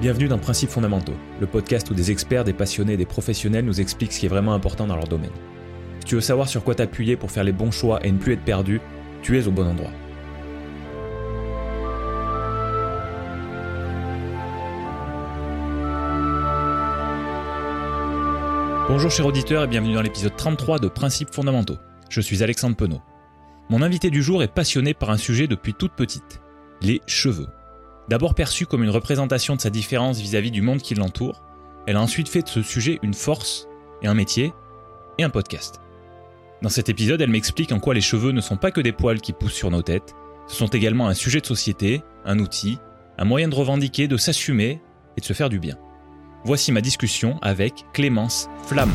Bienvenue dans Principes fondamentaux, le podcast où des experts, des passionnés et des professionnels nous expliquent ce qui est vraiment important dans leur domaine. Si tu veux savoir sur quoi t'appuyer pour faire les bons choix et ne plus être perdu, tu es au bon endroit. Bonjour chers auditeurs et bienvenue dans l'épisode 33 de Principes fondamentaux. Je suis Alexandre Penaud. Mon invité du jour est passionné par un sujet depuis toute petite, les cheveux. D'abord perçue comme une représentation de sa différence vis-à-vis du monde qui l'entoure, elle a ensuite fait de ce sujet une force et un métier et un podcast. Dans cet épisode, elle m'explique en quoi les cheveux ne sont pas que des poils qui poussent sur nos têtes, ce sont également un sujet de société, un outil, un moyen de revendiquer, de s'assumer et de se faire du bien. Voici ma discussion avec Clémence Flamme.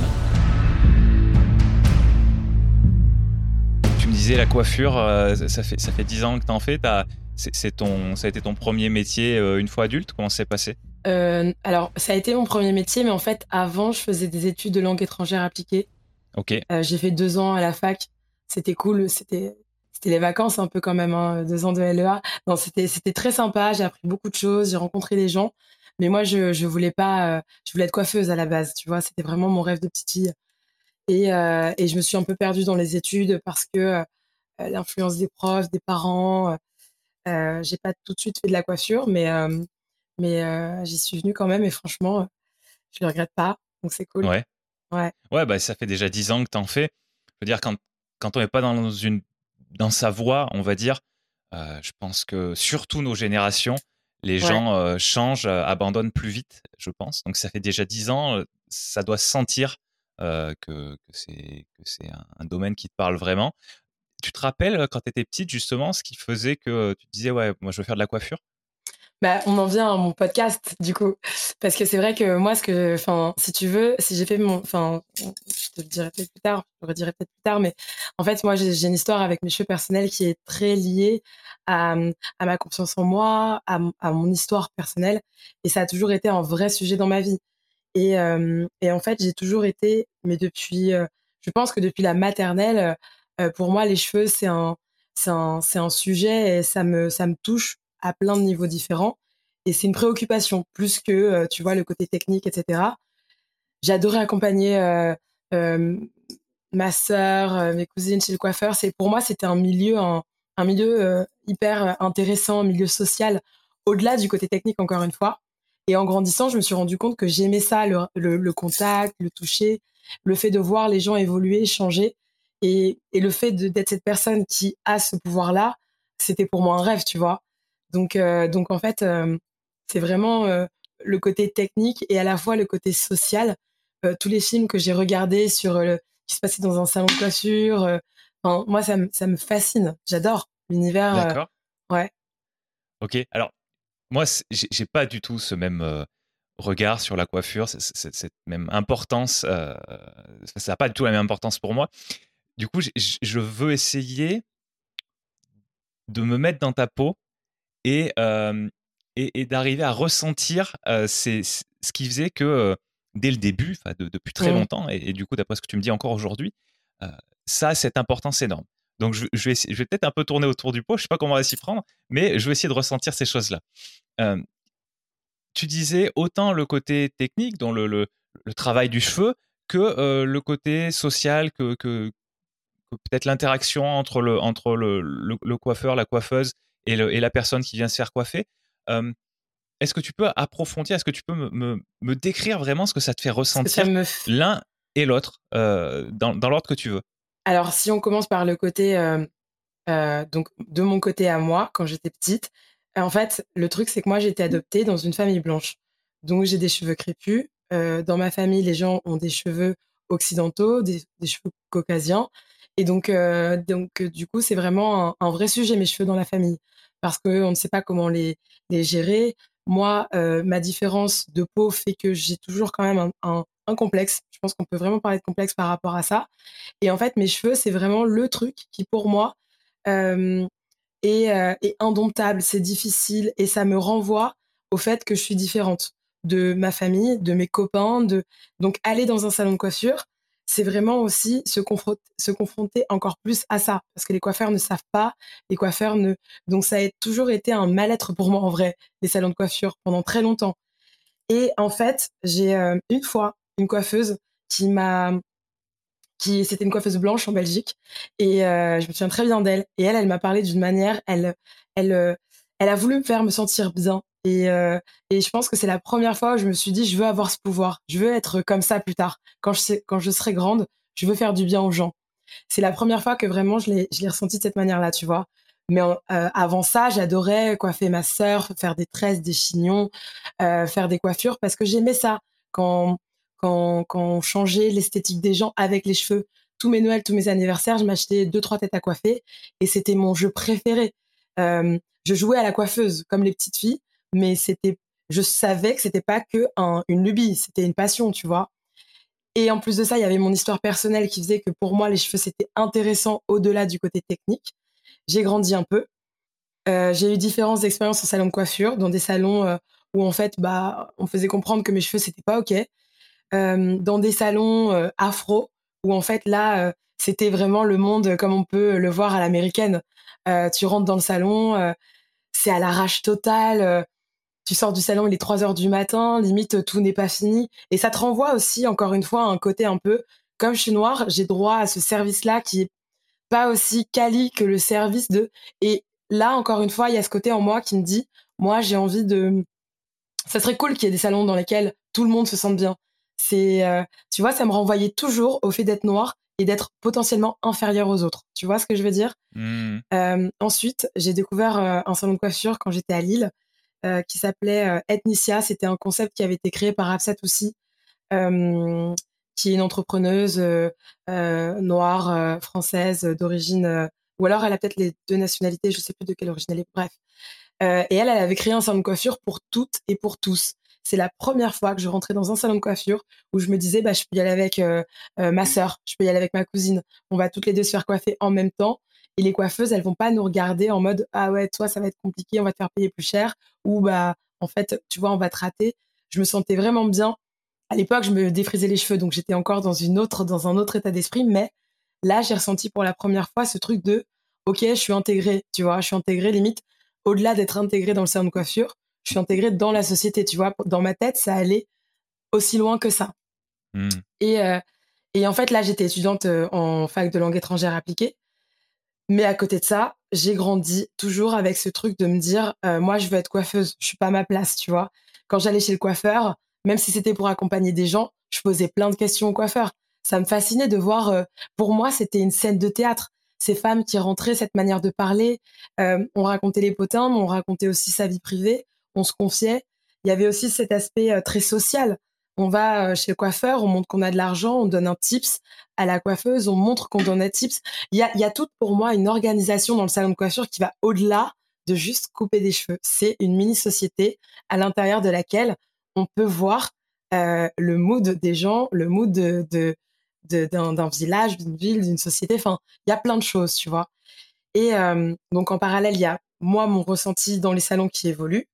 Tu me disais la coiffure, euh, ça fait ça fait dix ans que t'en fais. As, c'est ton, ça a été ton premier métier euh, une fois adulte? Comment ça s'est passé? Euh, Alors, ça a été mon premier métier, mais en fait, avant, je faisais des études de langue étrangère appliquée. Ok. Euh, j'ai fait deux ans à la fac. C'était cool. C'était c'était les vacances un peu quand même, hein, deux ans de LEA. Non, c'était c'était très sympa. J'ai appris beaucoup de choses. J'ai rencontré des gens. Mais moi, je je voulais pas. je voulais être coiffeuse à la base. Tu vois, c'était vraiment mon rêve de petite fille. Et et je me suis un peu perdue dans les études parce que l'influence des profs, des parents euh, j'ai pas tout de suite fait de la coiffure, mais, euh, mais euh, j'y suis venue quand même et franchement, je le regrette pas. Donc c'est cool. Ouais. Ouais. Ouais, bah, ça fait déjà dix ans que tu en fais. Je veux dire, quand, quand on n'est pas dans, une, dans sa voie, on va dire, je pense que surtout nos générations, les gens changent, abandonnent plus vite, je pense. Donc ça fait déjà dix ans, ça doit se sentir que, que c'est un, un, domaine qui te parle vraiment. Tu te rappelles quand tu étais petite, justement, ce qui faisait que tu disais, ouais, moi, je veux faire de la coiffure? Bah, on en vient à mon podcast, du coup. Parce que c'est vrai que moi, ce que, enfin, si tu veux, si j'ai fait mon, enfin, je te le dirai peut-être plus tard, je redirai peut-être plus tard, mais en fait, moi, j'ai une histoire avec mes cheveux personnels qui est très liée à, ma confiance en moi, à, à, mon histoire personnelle. Et ça a toujours été un vrai sujet dans ma vie. Et, et en fait, j'ai toujours été, mais depuis, je pense que depuis la maternelle, euh, pour moi, les cheveux, c'est un, un, un sujet et ça me, ça me touche à plein de niveaux différents. Et c'est une préoccupation, plus que, euh, tu vois, le côté technique, etc. J'adorais accompagner euh, ma sœur, mes cousines chez le coiffeur. Pour moi, c'était un milieu, un, un milieu hyper intéressant, un milieu social, au-delà du côté technique, encore une fois. Et en grandissant, je me suis rendu compte que j'aimais ça, le, le, contact, le toucher, le fait de voir les gens évoluer, changer. Et, et le fait d'être cette personne qui a ce pouvoir-là, c'était pour moi un rêve, tu vois. Donc, euh, donc en fait, euh, c'est vraiment euh, le côté technique et à la fois le côté social. tous les films que j'ai regardés sur le qui se passait dans un salon de coiffure, moi, ça, ça me fascine. J'adore l'univers. D'accord. ouais. Ok. Alors, moi, j'ai pas du tout ce même regard sur la coiffure, cette même importance. ça n'a pas du tout la même importance pour moi. Du coup, je veux essayer de me mettre dans ta peau et, et, d'arriver à ressentir ce qui faisait que dès le début, depuis très longtemps, et, du coup, d'après ce que tu me dis encore aujourd'hui, ça a cette importance énorme. Donc, je, vais, je vais peut-être un peu tourner autour du pot, je ne sais pas comment on va s'y prendre, mais je vais essayer de ressentir ces choses-là. tu disais autant le côté technique, dans le, le, travail du cheveu, que le côté social, que, que, peut-être l'interaction entre, le, entre le, le, coiffeur, la coiffeuse et, et, la personne qui vient se faire coiffer. est-ce que tu peux approfondir, est-ce que tu peux me, me, décrire vraiment ce que ça te fait ressentir l'un et l'autre euh, dans, dans l'ordre que tu veux? Alors, si on commence par le côté, euh, donc de mon côté à moi, quand j'étais petite, en fait, le truc, c'est que moi, j'ai été adoptée dans une famille blanche. Donc, j'ai des cheveux crépus. dans ma famille, les gens ont des cheveux occidentaux, des, des cheveux caucasiens. Et donc, euh, donc euh, du coup, c'est vraiment un, vrai sujet, mes cheveux dans la famille, parce qu'on ne sait pas comment les, les gérer. Moi, euh, ma différence de peau fait que j'ai toujours quand même un, complexe. Je pense qu'on peut vraiment parler de complexe par rapport à ça. Et en fait, mes cheveux, c'est vraiment le truc qui, pour moi, est, est indomptable, c'est difficile, et ça me renvoie au fait que je suis différente de ma famille, de mes copains. De... Donc, aller dans un salon de coiffure, c'est vraiment aussi se, confronter encore plus à ça, parce que les coiffeurs ne savent pas, les coiffeurs ne... Donc ça a toujours été un mal-être pour moi en vrai, les salons de coiffure, pendant très longtemps. Et en fait, j'ai une fois une coiffeuse qui m'a qui c'était une coiffeuse blanche en Belgique et je me souviens très bien d'elle et elle elle m'a parlé d'une manière elle elle elle a voulu me faire me sentir bien et et je pense que c'est la première fois où je me suis dit je veux avoir ce pouvoir. Je veux être comme ça plus tard. Quand je quand je serai grande je veux faire du bien aux gens. C'est la première fois que vraiment je l'ai je l'ai ressenti de cette manière là tu vois. Mais avant ça j'adorais coiffer ma sœur faire des tresses des chignons faire des coiffures parce que j'aimais ça. Quand quand, quand on changeait l'esthétique des gens avec les cheveux. Tous mes Noëls, tous mes anniversaires, je m'achetais deux, trois têtes à coiffer et c'était mon jeu préféré. Euh, je jouais à la coiffeuse comme les petites filles, mais c'était, je savais que c'était pas que un, une lubie, c'était une passion, tu vois. Et en plus de ça, il y avait mon histoire personnelle qui faisait que pour moi, les cheveux, c'était intéressant au-delà du côté technique. J'ai grandi un peu. Euh, j'ai eu différentes expériences en salon de coiffure, dans des salons euh, où en fait, bah, on faisait comprendre que mes cheveux, c'était pas OK. Euh, dans des salons afro où en fait là c'était vraiment le monde comme on peut le voir à l'américaine. tu rentres dans le salon, c'est à l'arrache totale. Tu sors du salon, il est 3 heures du matin, limite tout n'est pas fini. Et ça te renvoie aussi, encore une fois, à un côté un peu, comme je suis noire, j'ai droit à ce service-là qui est pas aussi quali que le service de. Et là, encore une fois, il y a ce côté en moi qui me dit, moi, j'ai envie de. Ça serait cool qu'il y ait des salons dans lesquels tout le monde se sente bien. C'est, euh, tu vois, ça me renvoyait toujours au fait d'être noir et d'être potentiellement inférieur aux autres. Tu vois ce que je veux dire? Mmh. euh, Ensuite, j'ai découvert euh, un salon de coiffure quand j'étais à Lille qui s'appelait Ethnicia. C'était un concept qui avait été créé par Afsat aussi, qui est une entrepreneuse noire, française, d'origine, ou alors elle a peut-être les deux nationalités, je sais plus de quelle origine elle est. Bref. et elle, elle avait créé un salon de coiffure pour toutes et pour tous c'est la première fois que je rentrais dans un salon de coiffure où je me disais, bah, je peux y aller avec euh, euh, ma sœur, je peux y aller avec ma cousine. On va toutes les deux se faire coiffer en même temps. Et les coiffeuses, elles vont pas nous regarder en mode, ah ouais, toi, ça va être compliqué, on va te faire payer plus cher. Ou, bah, en fait, tu vois, on va te rater. Je me sentais vraiment bien. À l'époque, je me défrisais les cheveux, donc j'étais encore dans une autre, dans un autre état d'esprit. Mais là, j'ai ressenti pour la première fois ce truc de, ok, je suis intégrée, tu vois, je suis intégrée limite au-delà d'être intégrée dans le salon de coiffure, je suis intégrée dans la société, tu vois. Dans ma tête, ça allait aussi loin que ça. Hmm. Et, euh, et en fait, là, j'étais étudiante euh, en fac de langue étrangère appliquée. Mais à côté de ça, j'ai grandi toujours avec ce truc de me dire, euh, moi, je veux être coiffeuse, je suis pas ma place, tu vois. Quand j'allais chez le coiffeur, même si c'était pour accompagner des gens, je posais plein de questions au coiffeur. Ça me fascinait de voir, pour moi, c'était une scène de théâtre. Ces femmes qui rentraient, cette manière de parler, on racontait les potins, mais on racontait aussi sa vie privée on se confiait. Il y avait aussi cet aspect euh, très social. On va euh, chez le coiffeur, on montre qu'on a de l'argent, on donne un tips à la coiffeuse, on montre qu'on donne un tips. Il y a, y a tout pour moi une organisation dans le salon de coiffure qui va au-delà de juste couper des cheveux. C'est une mini-société à l'intérieur de laquelle on peut voir euh, le mood des gens, le mood de, d'un, village, d'une ville, d'une société. Enfin, il y a plein de choses, tu vois. Et donc en parallèle, il y a moi mon ressenti dans les salons qui évolue.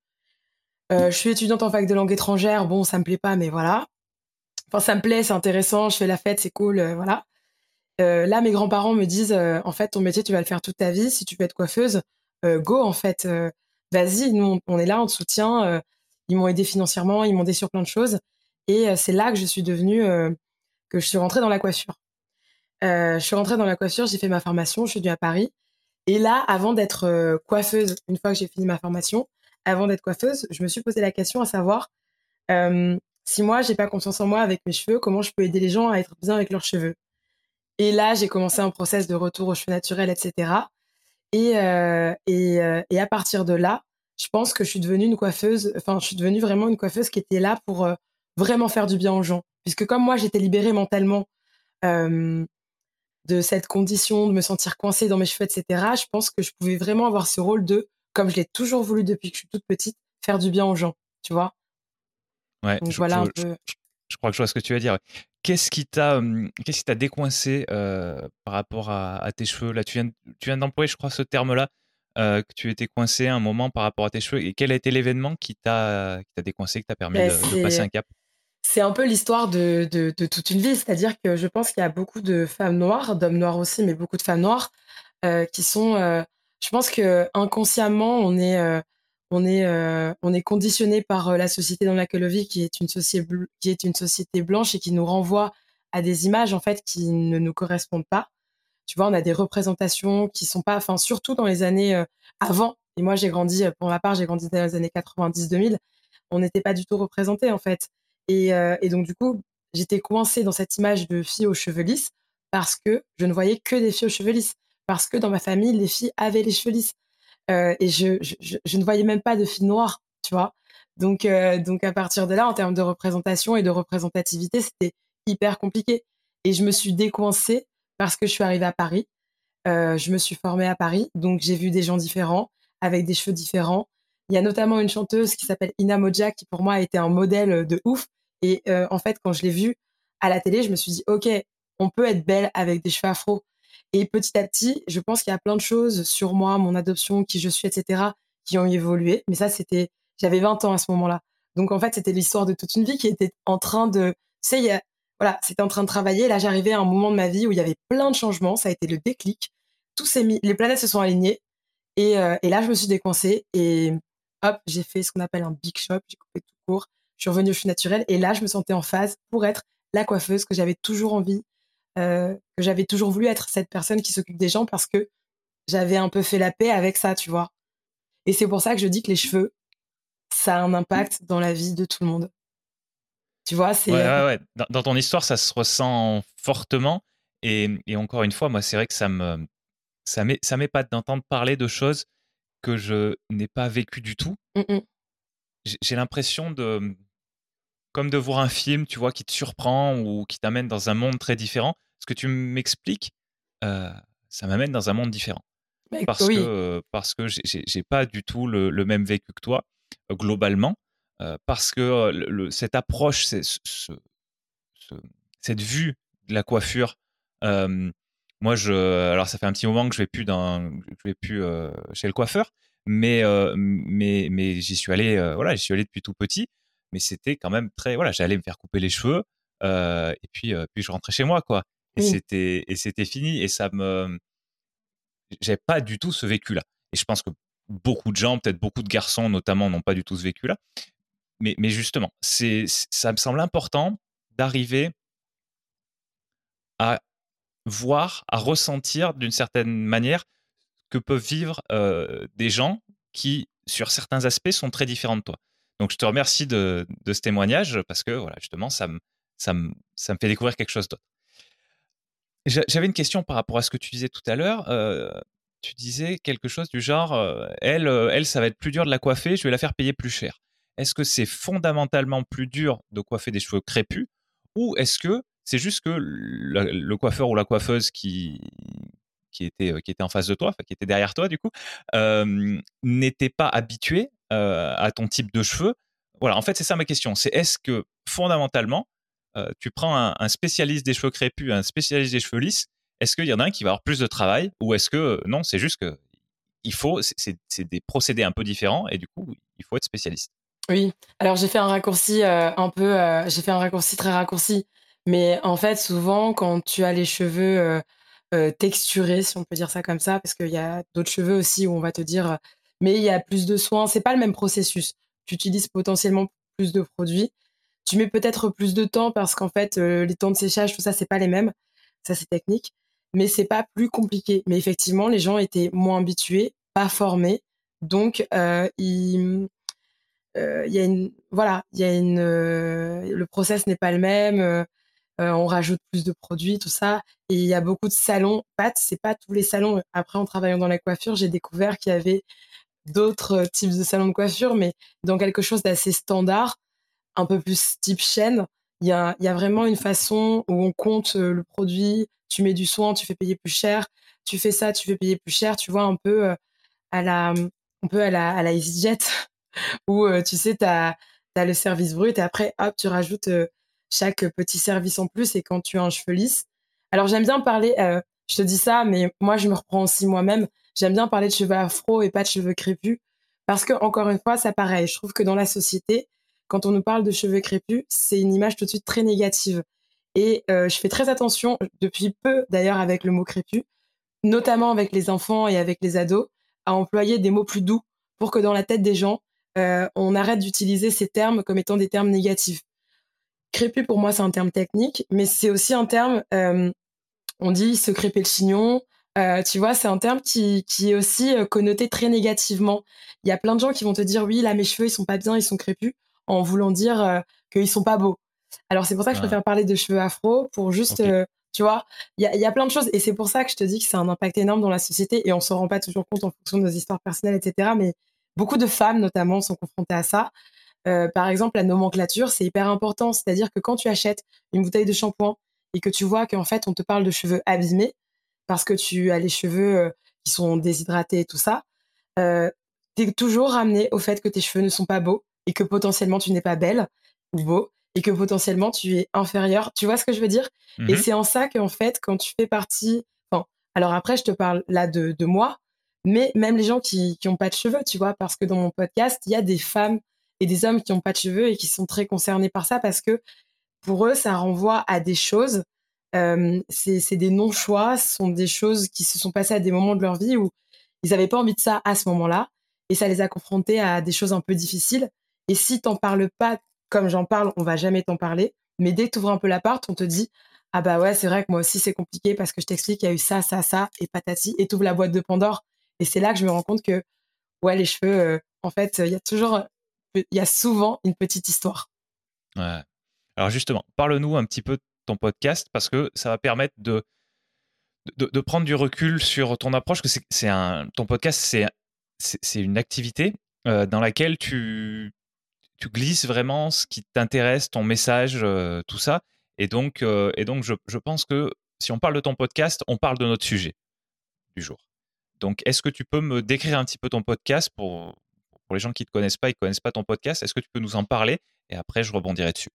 Euh, je suis étudiante en fac de langue étrangère. Bon, ça me plaît pas, mais voilà. Enfin, ça me plaît, c'est intéressant. Je fais la fête, c'est cool, euh, voilà. Euh, là, mes grands-parents me disent, en fait, ton métier, tu vas le faire toute ta vie. Si tu veux être coiffeuse, go, en fait. Vas-y, nous, on est là, on te soutient. ils m'ont aidé financièrement, ils m'ont aidé sur plein de choses. Et c'est là que je suis devenue, que je suis rentrée dans la coiffure. je suis rentrée dans la coiffure, j'ai fait ma formation, je suis venue à Paris. Et là, avant d'être coiffeuse, une fois que j'ai fini ma formation, avant d'être coiffeuse, je me suis posé la question à savoir euh, si moi j'ai pas confiance en moi avec mes cheveux, comment je peux aider les gens à être bien avec leurs cheveux? Et là, j'ai commencé un process de retour aux cheveux naturels, etc. Et, euh, et, euh, et, à partir de là, je pense que je suis devenue une coiffeuse, enfin, je suis devenue vraiment une coiffeuse qui était là pour euh, vraiment faire du bien aux gens. Puisque comme moi, j'étais libérée mentalement euh, de cette condition, de me sentir coincée dans mes cheveux, etc., je pense que je pouvais vraiment avoir ce rôle de comme je l'ai toujours voulu depuis que je suis toute petite, faire du bien aux gens, tu vois? Ouais. je, voilà un peu. Je, crois que je vois ce que tu vas dire. Qu'est-ce qui t'a, qu'est-ce qui t'a décoincé euh, par rapport à, tes cheveux? Là, tu viens, tu viens d'employer, je crois, ce terme-là, euh, que tu étais coincé un moment par rapport à tes cheveux. Et quel a été l'événement qui t'a, qui t'a décoincé, qui t'a permis ben, de, passer un cap? c'est un peu l'histoire de, de, de, toute une vie, c'est-à-dire que je pense qu'il y a beaucoup de femmes noires, d'hommes noirs aussi, mais beaucoup de femmes noires euh, qui sont je pense que inconsciemment, on est, euh, est conditionné par la société dans laquelle on vit, qui est une société, blanche et qui nous renvoie à des images en fait qui ne nous correspondent pas. Tu vois, on a des représentations qui sont pas, enfin surtout dans les années avant. Et moi, j'ai grandi, pour ma part, j'ai grandi dans les années 90-2000. On n'était pas du tout représenté en fait. Et, et donc du coup, j'étais coincée dans cette image de fille aux cheveux lisses parce que je ne voyais que des filles aux cheveux lisses. Parce que dans ma famille, les filles avaient les cheveux lisses. Euh, et je, ne voyais même pas de filles noires, tu vois. Donc, euh, donc à partir de là, en termes de représentation et de représentativité, c'était hyper compliqué. Et je me suis décoincée parce que je suis arrivée à Paris. Euh, je me suis formée à Paris, donc j'ai vu des gens différents, avec des cheveux différents. Il y a notamment une chanteuse qui s'appelle Ina Moja, qui pour moi a été un modèle de ouf. Et en fait, quand je l'ai vue à la télé, je me suis dit, OK, on peut être belle avec des cheveux afro. Et petit à petit, je pense qu'il y a plein de choses sur moi, mon adoption, qui je suis, etc., qui ont évolué. Mais ça, c'était, j'avais 20 ans à ce moment-là. Donc en fait, c'était l'histoire de toute une vie qui était en train de, tu sais, voilà, c'était en train de travailler. Là, j'arrivais à un moment de ma vie où il y avait plein de changements. Ça a été le déclic. Tous ces mis, les planètes se sont alignées. Et, euh, et là, je me suis décoincée et hop, j'ai fait ce qu'on appelle un big shop. J'ai coupé tout court. Je suis revenue au cheveux naturel et là, je me sentais en phase pour être la coiffeuse que j'avais toujours envie que j'avais toujours voulu être cette personne qui s'occupe des gens parce que j'avais un peu fait la paix avec ça, tu vois. Et c'est pour ça que je dis que les cheveux, ça a un impact dans la vie de tout le monde. Tu vois, c'est. Ouais, ouais, ouais. Dans, ton histoire, ça se ressent fortement. Et, et encore une fois, moi, c'est vrai que ça me. Ça m'épate d'entendre parler de choses que je n'ai pas vécues du tout. Mmh j'ai l'impression de. Comme de voir un film, tu vois, qui te surprend ou qui t'amène dans un monde très différent ce que tu m'expliques, euh, ça m'amène dans un monde différent. Bah, parce, que, parce que j'ai pas du tout le, même vécu que toi, euh, globalement. Euh, parce que le, cette approche, ce, cette vue de la coiffure, moi, je, alors ça fait un petit moment que je vais plus dans, je vais plus chez le coiffeur, mais mais mais j'y suis allé, voilà, j'y suis allé depuis tout petit, mais c'était quand même très, voilà, j'allais me faire couper les cheveux, et puis puis je rentrais chez moi, quoi. Et c'était et c'était fini et ça me j'avais pas du tout ce vécu là et je pense que beaucoup de gens peut-être beaucoup de garçons notamment n'ont pas du tout ce vécu là mais mais justement c'est ça me semble important d'arriver à voir à ressentir d'une certaine manière que peuvent vivre euh, des gens qui sur certains aspects sont très différents de toi donc je te remercie de, ce témoignage parce que voilà justement ça me ça me, ça me fait découvrir quelque chose d'autre j'avais une question par rapport à ce que tu disais tout à l'heure. Euh, tu disais quelque chose du genre, euh, elle, euh, elle, ça va être plus dur de la coiffer, je vais la faire payer plus cher. Est-ce que c'est fondamentalement plus dur de coiffer des cheveux crépus ou est-ce que c'est juste que le, coiffeur ou la coiffeuse qui, qui, était, qui était en face de toi, qui était derrière toi du coup, n'était pas habitué à ton type de cheveux Voilà, en fait, c'est ça ma question. C'est est-ce que fondamentalement, euh, tu prends un, spécialiste des cheveux crépus, un spécialiste des cheveux lisses, est-ce qu'il y en a un qui va avoir plus de travail ou est-ce que euh, non, c'est juste que il faut, c'est des procédés un peu différents et du coup, il faut être spécialiste? Oui, alors j'ai fait un raccourci euh, un peu, j'ai fait un raccourci très raccourci, mais en fait, souvent, quand tu as les cheveux texturés, si on peut dire ça comme ça, parce qu'il y a d'autres cheveux aussi où on va te dire, mais il y a plus de soins, c'est pas le même processus. Tu utilises potentiellement plus de produits, tu mets peut-être plus de temps parce qu'en fait, euh, les temps de séchage, tout ça, c'est pas les mêmes. Ça, c'est technique. Mais c'est pas plus compliqué. Mais effectivement, les gens étaient moins habitués, pas formés. Donc, euh, il, euh, y a une, voilà, il y a une, le process n'est pas le même. on rajoute plus de produits, tout ça. Et il y a beaucoup de salons. Pat, c'est pas tous les salons. Après, en travaillant dans la coiffure, j'ai découvert qu'il y avait d'autres types de salons de coiffure, mais dans quelque chose d'assez standard un peu plus type chaîne, il y a, y a, vraiment une façon où on compte euh, le produit, tu mets du soin, tu fais payer plus cher, tu fais ça, tu fais payer plus cher, tu vois, un peu euh, à la, un peu à la, à la EasyJet, où euh, tu sais, tu as, le service brut et après, hop, tu rajoutes chaque petit service en plus et quand tu as un cheveu lisse. Alors, j'aime bien parler, je te dis ça, mais moi, je me reprends aussi moi-même. J'aime bien parler de cheveux afro et pas de cheveux crépus parce que, encore une fois, ça pareil. Je trouve que dans la société, quand on nous parle de cheveux crépus, c'est une image tout de suite très négative. Et euh, je fais très attention, depuis peu d'ailleurs avec le mot crépus, notamment avec les enfants et avec les ados, à employer des mots plus doux pour que dans la tête des gens, on arrête d'utiliser ces termes comme étant des termes négatifs. Crépus, pour moi, c'est un terme technique, mais c'est aussi un terme, on dit se crêper le chignon, euh, tu vois, c'est un terme qui, qui est aussi euh, connoté très négativement. Il y a plein de gens qui vont te dire oui, là mes cheveux ils sont pas bien, ils sont crépus, en voulant dire euh, qu'ils sont pas beaux. Alors c'est pour ça que je préfère parler de cheveux afro pour juste, euh, tu vois, il y a, y a, plein de choses et c'est pour ça que je te dis que c'est un impact énorme dans la société et on s'en rend pas toujours compte en fonction de nos histoires personnelles, etc. Mais beaucoup de femmes notamment sont confrontées à ça. par exemple, la nomenclature, c'est hyper important. C'est-à-dire que quand tu achètes une bouteille de shampoing et que tu vois qu'en fait on te parle de cheveux abîmés, parce que tu as les cheveux qui sont déshydratés et tout ça, euh, tu es toujours ramené au fait que tes cheveux ne sont pas beaux et que potentiellement tu n'es pas belle ou beau et que potentiellement tu es inférieur. Tu vois ce que je veux dire? Et mmh c'est en ça qu'en fait, quand tu fais partie... Enfin, alors après, je te parle là de, de moi, mais même les gens qui n'ont pas de cheveux, tu vois, parce que dans mon podcast, il y a des femmes et des hommes qui n'ont pas de cheveux et qui sont très concernés par ça parce que pour eux, ça renvoie à des choses euh, c'est des non-choix, ce sont des choses qui se sont passées à des moments de leur vie où ils n'avaient pas envie de ça à ce moment-là, et ça les a confrontés à des choses un peu difficiles. Et si t'en parles pas comme j'en parle, on va jamais t'en parler. Mais dès que tu ouvres un peu la porte, on te dit ah bah ouais, c'est vrai que moi aussi c'est compliqué parce que je t'explique qu'il y a eu ça, ça, ça et patati, et tu ouvres la boîte de Pandore. Et c'est là que je me rends compte que ouais, les cheveux, euh, en fait, il y a toujours, il y a souvent une petite histoire. Ouais. Alors justement, parle-nous un petit peu ton podcast parce que ça va permettre de, de, prendre du recul sur ton approche, que c'est un, ton podcast, c'est c'est une activité euh, dans laquelle tu, tu glisses vraiment ce qui t'intéresse, ton message, euh, tout ça. Et donc, euh, et donc je, je, pense que si on parle de ton podcast, on parle de notre sujet du jour. Donc, est-ce que tu peux me décrire un petit peu ton podcast pour, pour les gens qui ne te connaissent pas, ils ne connaissent pas ton podcast Est-ce que tu peux nous en parler? Et après, je rebondirai dessus.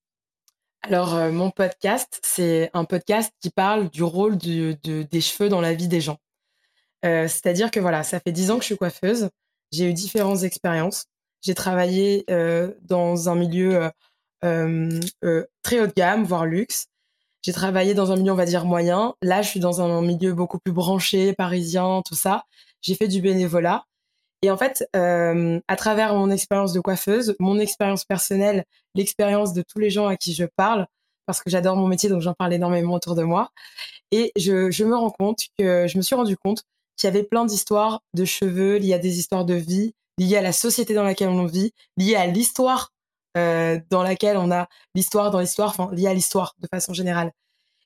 Alors, euh, mon podcast, c'est un podcast qui parle du rôle des cheveux dans la vie des gens. Euh, c'est-à-dire que voilà, ça fait dix ans que je suis coiffeuse. J'ai eu différentes expériences. J'ai travaillé euh, dans un milieu très haut de gamme, voire luxe. J'ai travaillé dans un milieu, on va dire, moyen. Là, je suis dans un milieu beaucoup plus branché, parisien, tout ça. J'ai fait du bénévolat. Et en fait, euh, à travers mon expérience de coiffeuse, mon expérience personnelle, l'expérience de tous les gens à qui je parle, parce que j'adore mon métier, donc j'en parle énormément autour de moi. Et je, je me rends compte que je me suis rendu compte qu'il y avait plein d'histoires de cheveux liées à des histoires de vie, liées à la société dans laquelle on vit, liées à l'histoire euh, dans laquelle on a l'histoire dans l'histoire, enfin liées à l'histoire de façon générale.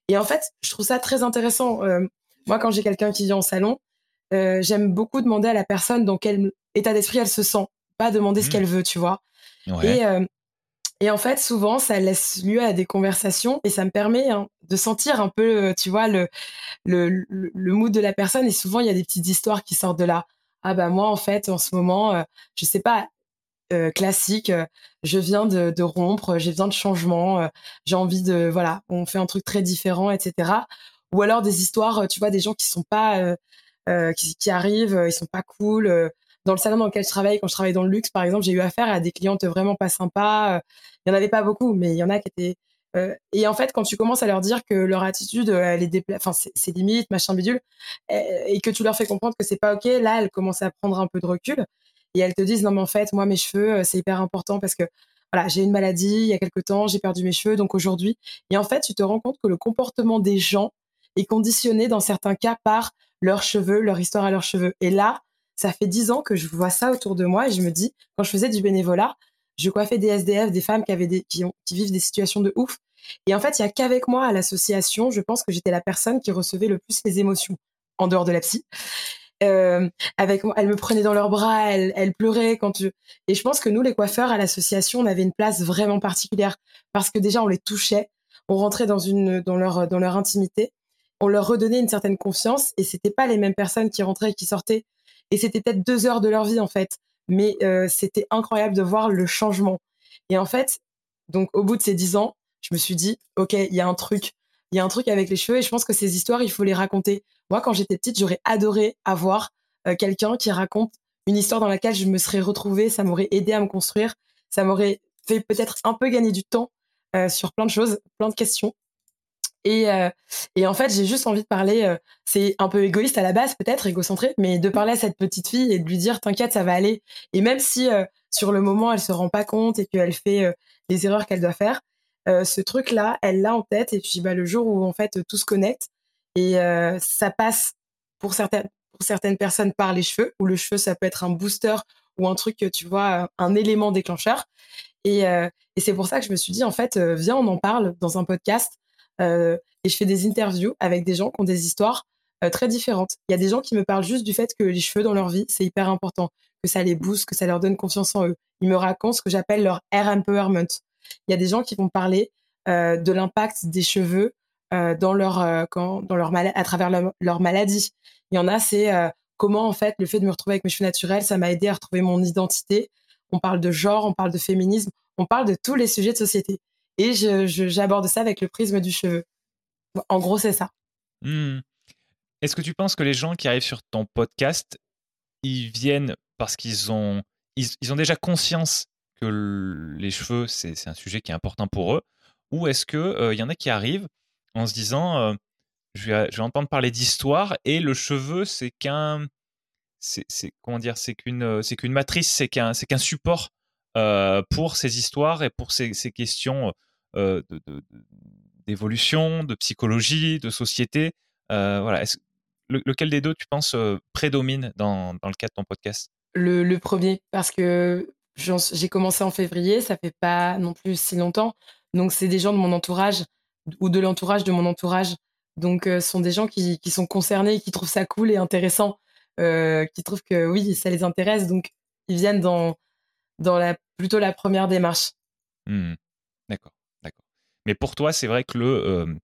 Et en fait, je trouve ça très intéressant. Euh, moi, quand j'ai quelqu'un qui vient en salon, euh, j'aime beaucoup demander à la personne dans quel état d'esprit elle se sent, pas demander ce mmh. qu'elle veut, tu vois. Et, euh, et en fait, souvent, ça laisse lieu à des conversations et ça me permet hein, de sentir un peu, euh, tu vois, le, le, le, mood de la personne. Et souvent, il y a des petites histoires qui sortent de là. Ah bah moi, en fait, en ce moment, je sais pas, classique, je viens de, de rompre, j'ai besoin de changement, j'ai envie de, voilà, on fait un truc très différent, etc. Ou alors des histoires, tu vois, des gens qui sont pas euh, qui, qui, arrivent, euh, ils sont pas cool. Euh. Dans le salon dans lequel je travaille, quand je travaillais dans le luxe, par exemple, j'ai eu affaire à des clientes vraiment pas sympas. Il y en avait pas beaucoup, mais il y en a qui étaient et en fait, quand tu commences à leur dire que leur attitude, elle est dépla... enfin, c'est limite, machin bidule, et, que tu leur fais comprendre que c'est pas ok, là, elles commencent à prendre un peu de recul et elles te disent non mais en fait, moi mes cheveux, c'est hyper important parce que voilà, j'ai une maladie il y a quelque temps, j'ai perdu mes cheveux, donc aujourd'hui, et en fait, tu te rends compte que le comportement des gens est conditionné dans certains cas par leurs cheveux, leur histoire à leurs cheveux. Et là, ça fait dix ans que je vois ça autour de moi et je me dis, quand je faisais du bénévolat, je coiffais des SDF, des femmes qui avaient des, qui, vivent des situations de ouf. Et en fait, il y a qu'avec moi à l'association, je pense que j'étais la personne qui recevait le plus les émotions en dehors de la psy. Euh, avec moi, elle me prenait dans leurs bras, elle, elle pleurait quand. Et je pense que nous, les coiffeurs à l'association, on avait une place vraiment particulière parce que déjà on les touchait, on rentrait dans une dans leur dans leur intimité on leur redonnait une certaine confiance et c'était pas les mêmes personnes qui rentraient et qui sortaient. Et c'était peut-être deux heures de leur vie en fait, mais euh, c'était incroyable de voir le changement. Et en fait, donc au bout de ces dix ans, je me suis dit, ok, il y a un truc, il y a un truc avec les cheveux et je pense que ces histoires, il faut les raconter. Moi, quand j'étais petite, j'aurais adoré avoir euh, quelqu'un qui raconte une histoire dans laquelle je me serais retrouvée, ça m'aurait aidé à me construire, ça m'aurait fait peut-être un peu gagner du temps euh, sur plein de choses, plein de questions. Et, et en fait, j'ai juste envie de parler, c'est un peu égoïste à la base, peut-être, égocentré, mais de parler à cette petite fille et de lui dire, t'inquiète, ça va aller. Et même si sur le moment, elle se rend pas compte et qu'elle fait les erreurs qu'elle doit faire, ce truc-là, elle l'a en tête. Et puis, bah, le jour où, en fait, tout se connecte, et ça passe pour certaines, pour certaines personnes par les cheveux, où le cheveu, ça peut être un booster ou un truc, tu vois, un élément déclencheur. Et, et c'est pour ça que je me suis dit, en fait, viens, on en parle dans un podcast. Euh, et je fais des interviews avec des gens qui ont des histoires euh, très différentes. Il y a des gens qui me parlent juste du fait que les cheveux dans leur vie, c'est hyper important, que ça les booste, que ça leur donne confiance en eux. Ils me racontent ce que j'appelle leur air empowerment. Il y a des gens qui vont parler euh, de l'impact des cheveux dans leur quand, dans leur à travers leur, maladie. Il y en a, c'est comment en fait le fait de me retrouver avec mes cheveux naturels, ça m'a aidé à retrouver mon identité. On parle de genre, on parle de féminisme, on parle de tous les sujets de société et j'aborde ça avec le prisme du cheveu. En gros, c'est ça. Hmm. Est-ce que tu penses que les gens qui arrivent sur ton podcast, ils viennent parce qu'ils ont, ils, ont déjà conscience que les cheveux, c'est un sujet qui est important pour eux? Ou est-ce qu'il euh, y en a qui arrivent en se disant, euh, je, vais, entendre parler d'histoire et le cheveu, c'est qu'un. C'est comment dire C'est qu'une c'est qu'une matrice, c'est qu'un qu'un support euh, pour ces histoires et pour ces questions euh, d'évolution, de, psychologie, de société. Euh, voilà. lequel des deux, tu penses, euh, prédomine dans, dans, le cadre de ton podcast? Le, le, premier, parce que j'ai commencé en février, ça fait pas non plus si longtemps. Donc, c'est des gens de mon entourage ou de l'entourage de mon entourage. Donc, ce sont des gens qui, qui, sont concernés, qui trouvent ça cool et intéressant, qui trouvent que oui, ça les intéresse. Donc, ils viennent dans, dans la, plutôt la première démarche. Mmh. D'accord. Mais pour toi, c'est vrai que le, euh,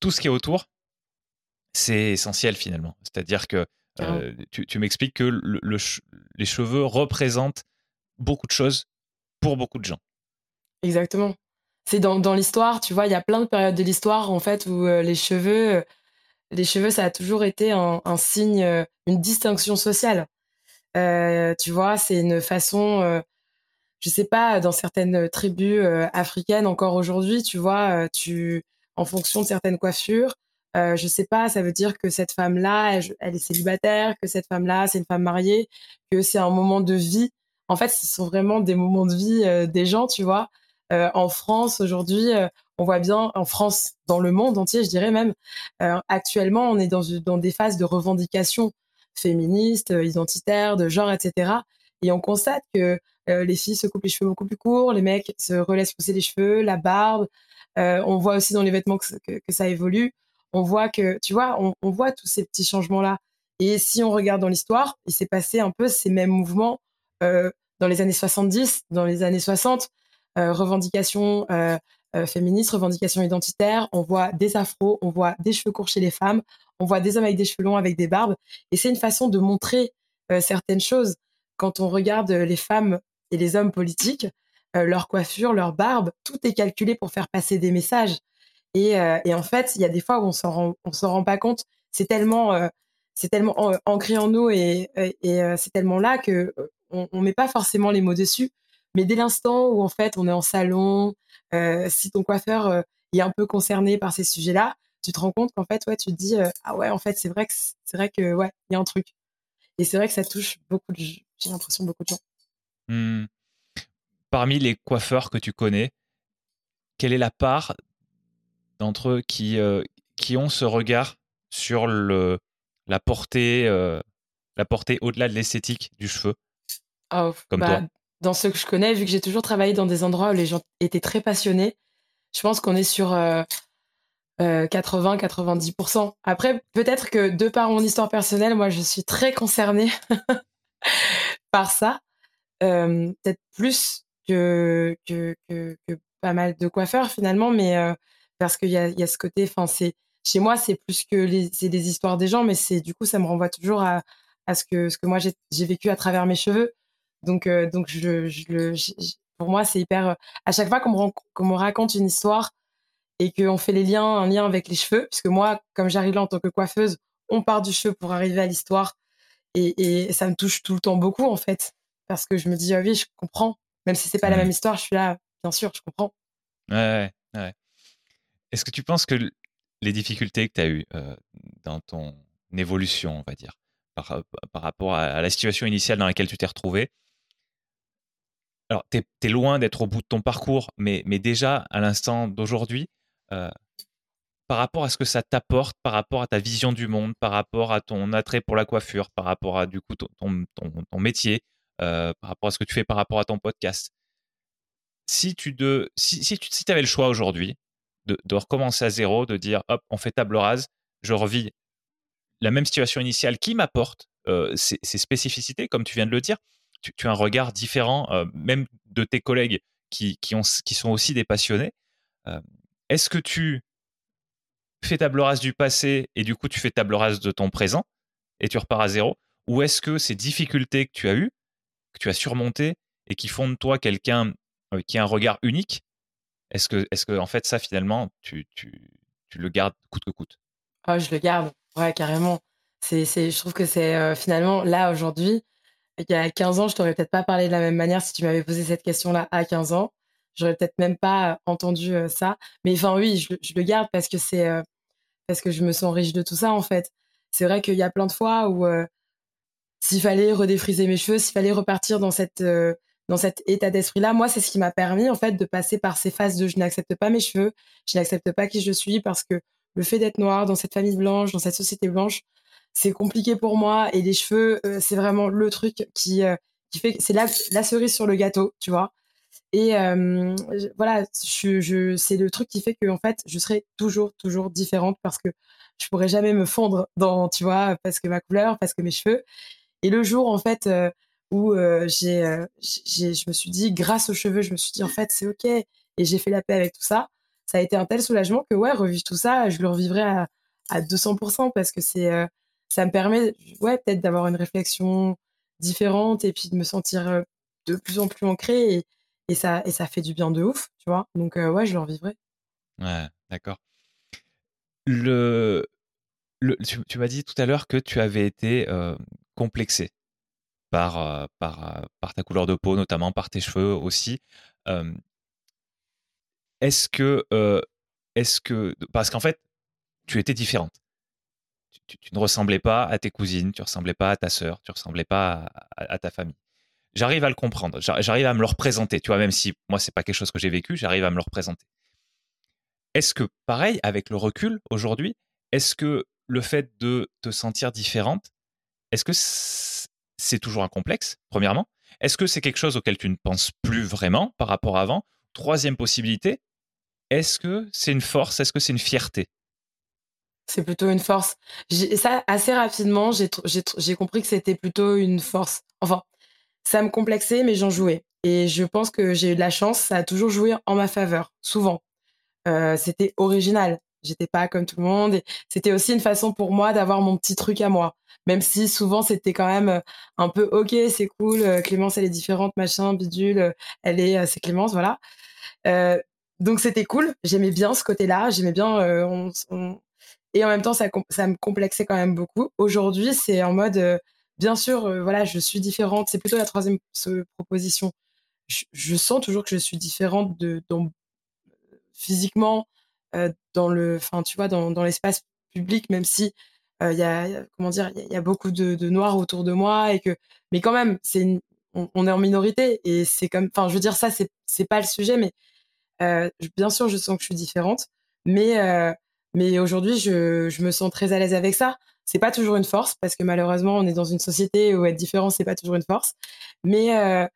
tout ce qui est autour, c'est essentiel finalement. C'est-à-dire que euh, tu, m'expliques que le, les cheveux représentent beaucoup de choses pour beaucoup de gens. Exactement. C'est dans, dans l'histoire, tu vois, il y a plein de périodes de l'histoire en fait où euh, les cheveux, les cheveux, ça a toujours été un, un signe, une distinction sociale. tu vois, c'est une façon je sais pas, dans certaines euh, tribus euh, africaines encore aujourd'hui, tu vois, euh, tu, en fonction de certaines coiffures, euh, je sais pas, ça veut dire que cette femme-là, elle, est célibataire, que cette femme-là, c'est une femme mariée, que c'est un moment de vie. En fait, ce sont vraiment des moments de vie des gens, tu vois. en France, aujourd'hui, on voit bien, en France, dans le monde entier, je dirais même, actuellement, on est dans, dans des phases de revendication féministes, identitaires, de genre, etc. Et on constate que euh, les filles se coupent les cheveux beaucoup plus courts, les mecs se relaissent pousser les cheveux, la barbe. Euh, on voit aussi dans les vêtements que, ça évolue. On voit que, tu vois, on, voit tous ces petits changements-là. Et si on regarde dans l'histoire, il s'est passé un peu ces mêmes mouvements euh, dans les années 70, dans les années 60, revendications féministes, revendications identitaires. On voit des afros, on voit des cheveux courts chez les femmes, on voit des hommes avec des cheveux longs, avec des barbes. Et c'est une façon de montrer certaines choses. Quand on regarde les femmes et les hommes politiques, euh, leur coiffure, leur barbe, tout est calculé pour faire passer des messages. Et, euh, et en fait, il y a des fois où on s'en rend, on s'en rend pas compte. C'est tellement, euh, ancré en nous et, et c'est tellement là que on, on met pas forcément les mots dessus. Mais dès l'instant où en fait on est en salon, si ton coiffeur est un peu concerné par ces sujets-là, tu te rends compte qu'en fait, ouais, tu te dis ah ouais, en fait, c'est vrai que c'est vrai que ouais, il y a un truc. Et c'est vrai que ça touche beaucoup de, j'ai l'impression beaucoup de gens. Mmh. Parmi les coiffeurs que tu connais, quelle est la part d'entre eux qui, euh, qui ont ce regard sur le, la portée, euh, la portée au-delà de l'esthétique du cheveu oh, Comme bah, toi? Dans ceux que je connais, vu que j'ai toujours travaillé dans des endroits où les gens étaient très passionnés, je pense qu'on est sur 80-90%. Euh, Après, peut-être que de par mon histoire personnelle, moi, je suis très concernée par ça. Peut-être plus que, que, que, que, pas mal de coiffeurs finalement, mais parce qu'il y a, y a ce côté, enfin c'est chez moi c'est plus que les, c'est des histoires des gens, mais c'est du coup ça me renvoie toujours à, à ce que ce que moi j'ai vécu à travers mes cheveux. Donc euh, donc je, je, je, pour moi c'est hyper à chaque fois qu'on me, qu'on me raconte une histoire et qu'on fait les liens un lien avec les cheveux, puisque moi comme j'arrive là en tant que coiffeuse, on part du cheveu pour arriver à l'histoire et, et ça me touche tout le temps beaucoup en fait parce que je me dis, ah oui, je comprends. Même si c'est pas la mmh. même histoire, je suis là, bien sûr, je comprends. Ouais, ouais. est-ce que tu penses que les difficultés que tu as eues dans ton évolution, on va dire, par, par rapport à, la situation initiale dans laquelle tu t'es retrouvé, alors, tu es, loin d'être au bout de ton parcours, mais, mais déjà, à l'instant d'aujourd'hui, par rapport à ce que ça t'apporte, par rapport à ta vision du monde, par rapport à ton attrait pour la coiffure, par rapport à du coup ton, ton, métier, par rapport à ce que tu fais par rapport à ton podcast, si tu de, si, si tu si avais le choix aujourd'hui de, de, recommencer à zéro, de dire hop, on fait table rase, je revis la même situation initiale qui m'apporte ces, spécificités, comme tu viens de le dire, tu, as un regard différent, même de tes collègues qui, qui, ont, qui sont aussi des passionnés. Est-ce que tu fais table rase du passé et du coup tu fais table rase de ton présent et tu repars à zéro? Ou est-ce que ces difficultés que tu as eues, que tu as surmontées et qui font de toi quelqu'un qui a un regard unique, est-ce que, est que en fait ça finalement tu, tu, tu le gardes coûte que coûte? Oh, Je le garde, ouais, carrément. C'est, c'est, je trouve que c'est finalement là aujourd'hui, il y a 15 ans, je t'aurais peut-être pas parlé de la même manière si tu m'avais posé cette question-là à 15 ans j'aurais peut-être même pas entendu ça. Mais enfin, oui, je, le garde parce que c'est parce que je me sens riche de tout ça en fait. C'est vrai qu'il y a plein de fois où s'il fallait redéfriser mes cheveux, s'il fallait repartir dans cette dans cet état d'esprit-là, moi, c'est ce qui m'a permis en fait de passer par ces phases de je n'accepte pas mes cheveux, je n'accepte pas qui je suis parce que le fait d'être noir dans cette famille blanche, dans cette société blanche, c'est compliqué pour moi et les cheveux, c'est vraiment le truc qui qui fait c'est la, la cerise sur le gâteau, tu vois. Et voilà, je, je, c'est le truc qui fait que en fait, je serai toujours, toujours différente parce que je pourrais jamais me fondre dans, tu vois, parce que ma couleur, parce que mes cheveux. Et le jour, en fait, où j'ai, j'ai, je me suis dit, grâce aux cheveux, je me suis dit, en fait, c'est ok. Et j'ai fait la paix avec tout ça. Ça a été un tel soulagement que, ouais, revivre tout ça, je le revivrai à, à 200% parce que c'est, ça me permet, ouais, peut-être d'avoir une réflexion différente et puis de me sentir de plus en plus ancrée et, et ça, et ça fait du bien de ouf, tu vois. Donc, ouais, je le revivrai. Ouais, d'accord. Le, le, tu, m'as dit tout à l'heure que tu avais été complexé par, par, par ta couleur de peau, notamment par tes cheveux aussi. est-ce que, est-ce que, parce qu'en fait, tu étais différente. Tu, ne ressemblais pas à tes cousines, tu ressemblais pas à ta sœur, tu ressemblais pas à ta famille j'arrive à le comprendre, j'arrive à me le représenter, tu vois, même si moi, c'est pas quelque chose que j'ai vécu, j'arrive à me le représenter. Est-ce que, pareil, avec le recul aujourd'hui, est-ce que le fait de te sentir différente, est-ce que c'est toujours un complexe, premièrement? Est-ce que c'est quelque chose auquel tu ne penses plus vraiment par rapport à avant? Troisième possibilité, est-ce que c'est une force Est-ce que c'est une fierté? C'est plutôt une force. Ça, assez rapidement, j'ai compris que c'était plutôt une force. Enfin, ça me complexait, mais j'en jouais. Et je pense que j'ai eu de la chance, ça a toujours joué en ma faveur, souvent. Euh, c'était original. J'étais pas comme tout le monde. Et c'était aussi une façon pour moi d'avoir mon petit truc à moi. Même si souvent c'était quand même euh, un peu ok, c'est cool. Euh, Clémence, elle est différente, machin, bidule. Elle est, c'est Clémence, voilà. donc c'était cool. J'aimais bien ce côté-là. J'aimais bien. Et en même temps, ça, ça me complexait quand même beaucoup. Aujourd'hui, c'est en mode bien sûr, euh, voilà, je suis différente. C'est plutôt la troisième proposition. Je, sens toujours que je suis différente de, physiquement, euh, dans le, enfin, tu vois, dans, l'espace public, même si euh, il y a, comment dire, il y, a beaucoup de, noirs autour de moi et que, mais quand même, c'est, on, est en minorité et c'est comme, enfin, je veux dire ça, c'est, c'est pas le sujet, mais bien sûr, je sens que je suis différente, mais mais aujourd'hui, je, je me sens très à l'aise avec ça. C'est pas toujours une force parce que malheureusement on est dans une société où être différent c'est pas toujours une force mais euh,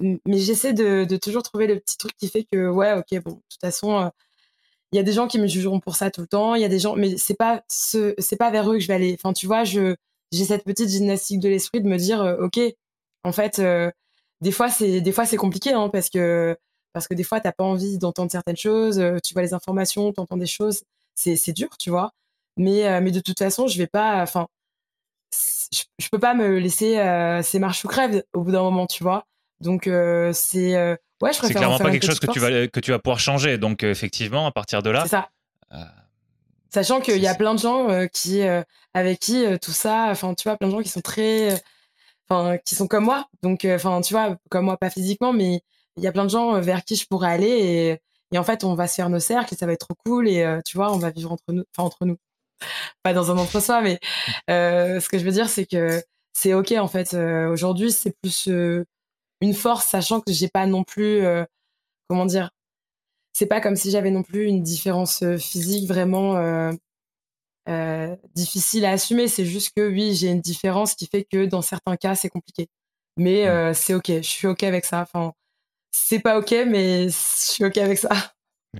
mais j'essaie de, toujours trouver le petit truc qui fait que ouais ok bon de toute façon euh, il y a des gens qui me jugeront pour ça tout le temps il y a des gens mais c'est pas ce c'est pas vers eux que je vais aller enfin tu vois je j'ai cette petite gymnastique de l'esprit de me dire euh, ok en fait des fois c'est des fois c'est compliqué hein, parce que parce que des fois t'as pas envie d'entendre certaines choses tu vois les informations t'entends des choses c'est c'est dur tu vois mais, euh, mais de toute façon, je vais pas. Enfin, je, peux pas me laisser euh, ces marches ou crèves au bout d'un moment, tu vois. Donc euh, c'est ouais, je préfère. C'est clairement pas quelque chose que tu vas que tu vas pouvoir changer. Donc effectivement, à partir de là. C'est ça. Sachant qu'il y a plein de gens qui avec qui tout ça, enfin tu vois, plein de gens qui sont très, enfin qui sont comme moi. Donc enfin tu vois, comme moi pas physiquement, mais il y a plein de gens vers qui je pourrais aller et, Et en fait, on va se faire nos cercles et ça va être trop cool. Et tu vois, on va vivre entre nous, enfin entre nous, pas dans un entre-soi, mais ce que je veux dire, c'est que c'est ok en fait. Aujourd'hui, c'est plus une force, sachant que j'ai pas non plus, comment dire, c'est pas comme si j'avais non plus une différence physique vraiment difficile à assumer. C'est juste que oui, j'ai une différence qui fait que dans certains cas, c'est compliqué. Mais mmh. c'est ok, je suis ok avec ça. Enfin, c'est pas ok, mais je suis ok avec ça.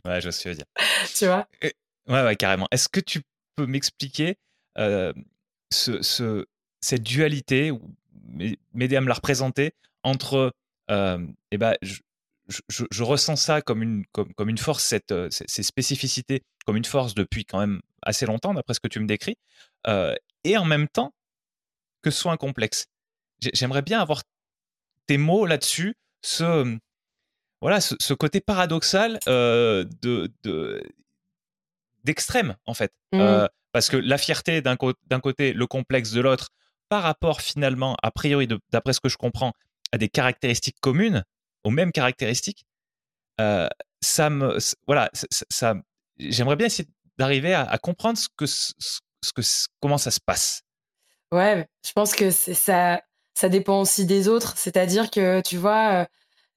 Ouais, je vois ce que tu veux dire. tu vois? Ouais, ouais, carrément. Est-ce que tu peux m'expliquer ce, cette dualité, ou m'aider à me la représenter, entre, eh ben, je, je, ressens ça comme une, comme, comme une force, cette, ces spécificités, comme une force depuis quand même assez longtemps, d'après ce que tu me décris, et en même temps que ce soit un complexe. J'aimerais bien avoir tes mots là-dessus, ce, voilà, ce, côté paradoxal de, d'extrême, en fait. Mmh. parce que la fierté d'un, d'un côté, le complexe de l'autre, par rapport finalement, a priori, d'après ce que je comprends, des caractéristiques communes, aux mêmes caractéristiques, ça me, voilà, ça, j'aimerais bien essayer d'arriver à, comprendre ce que, ce, que, comment ça se passe. Ouais, je pense que ça, ça dépend aussi des autres. C'est-à-dire que tu vois,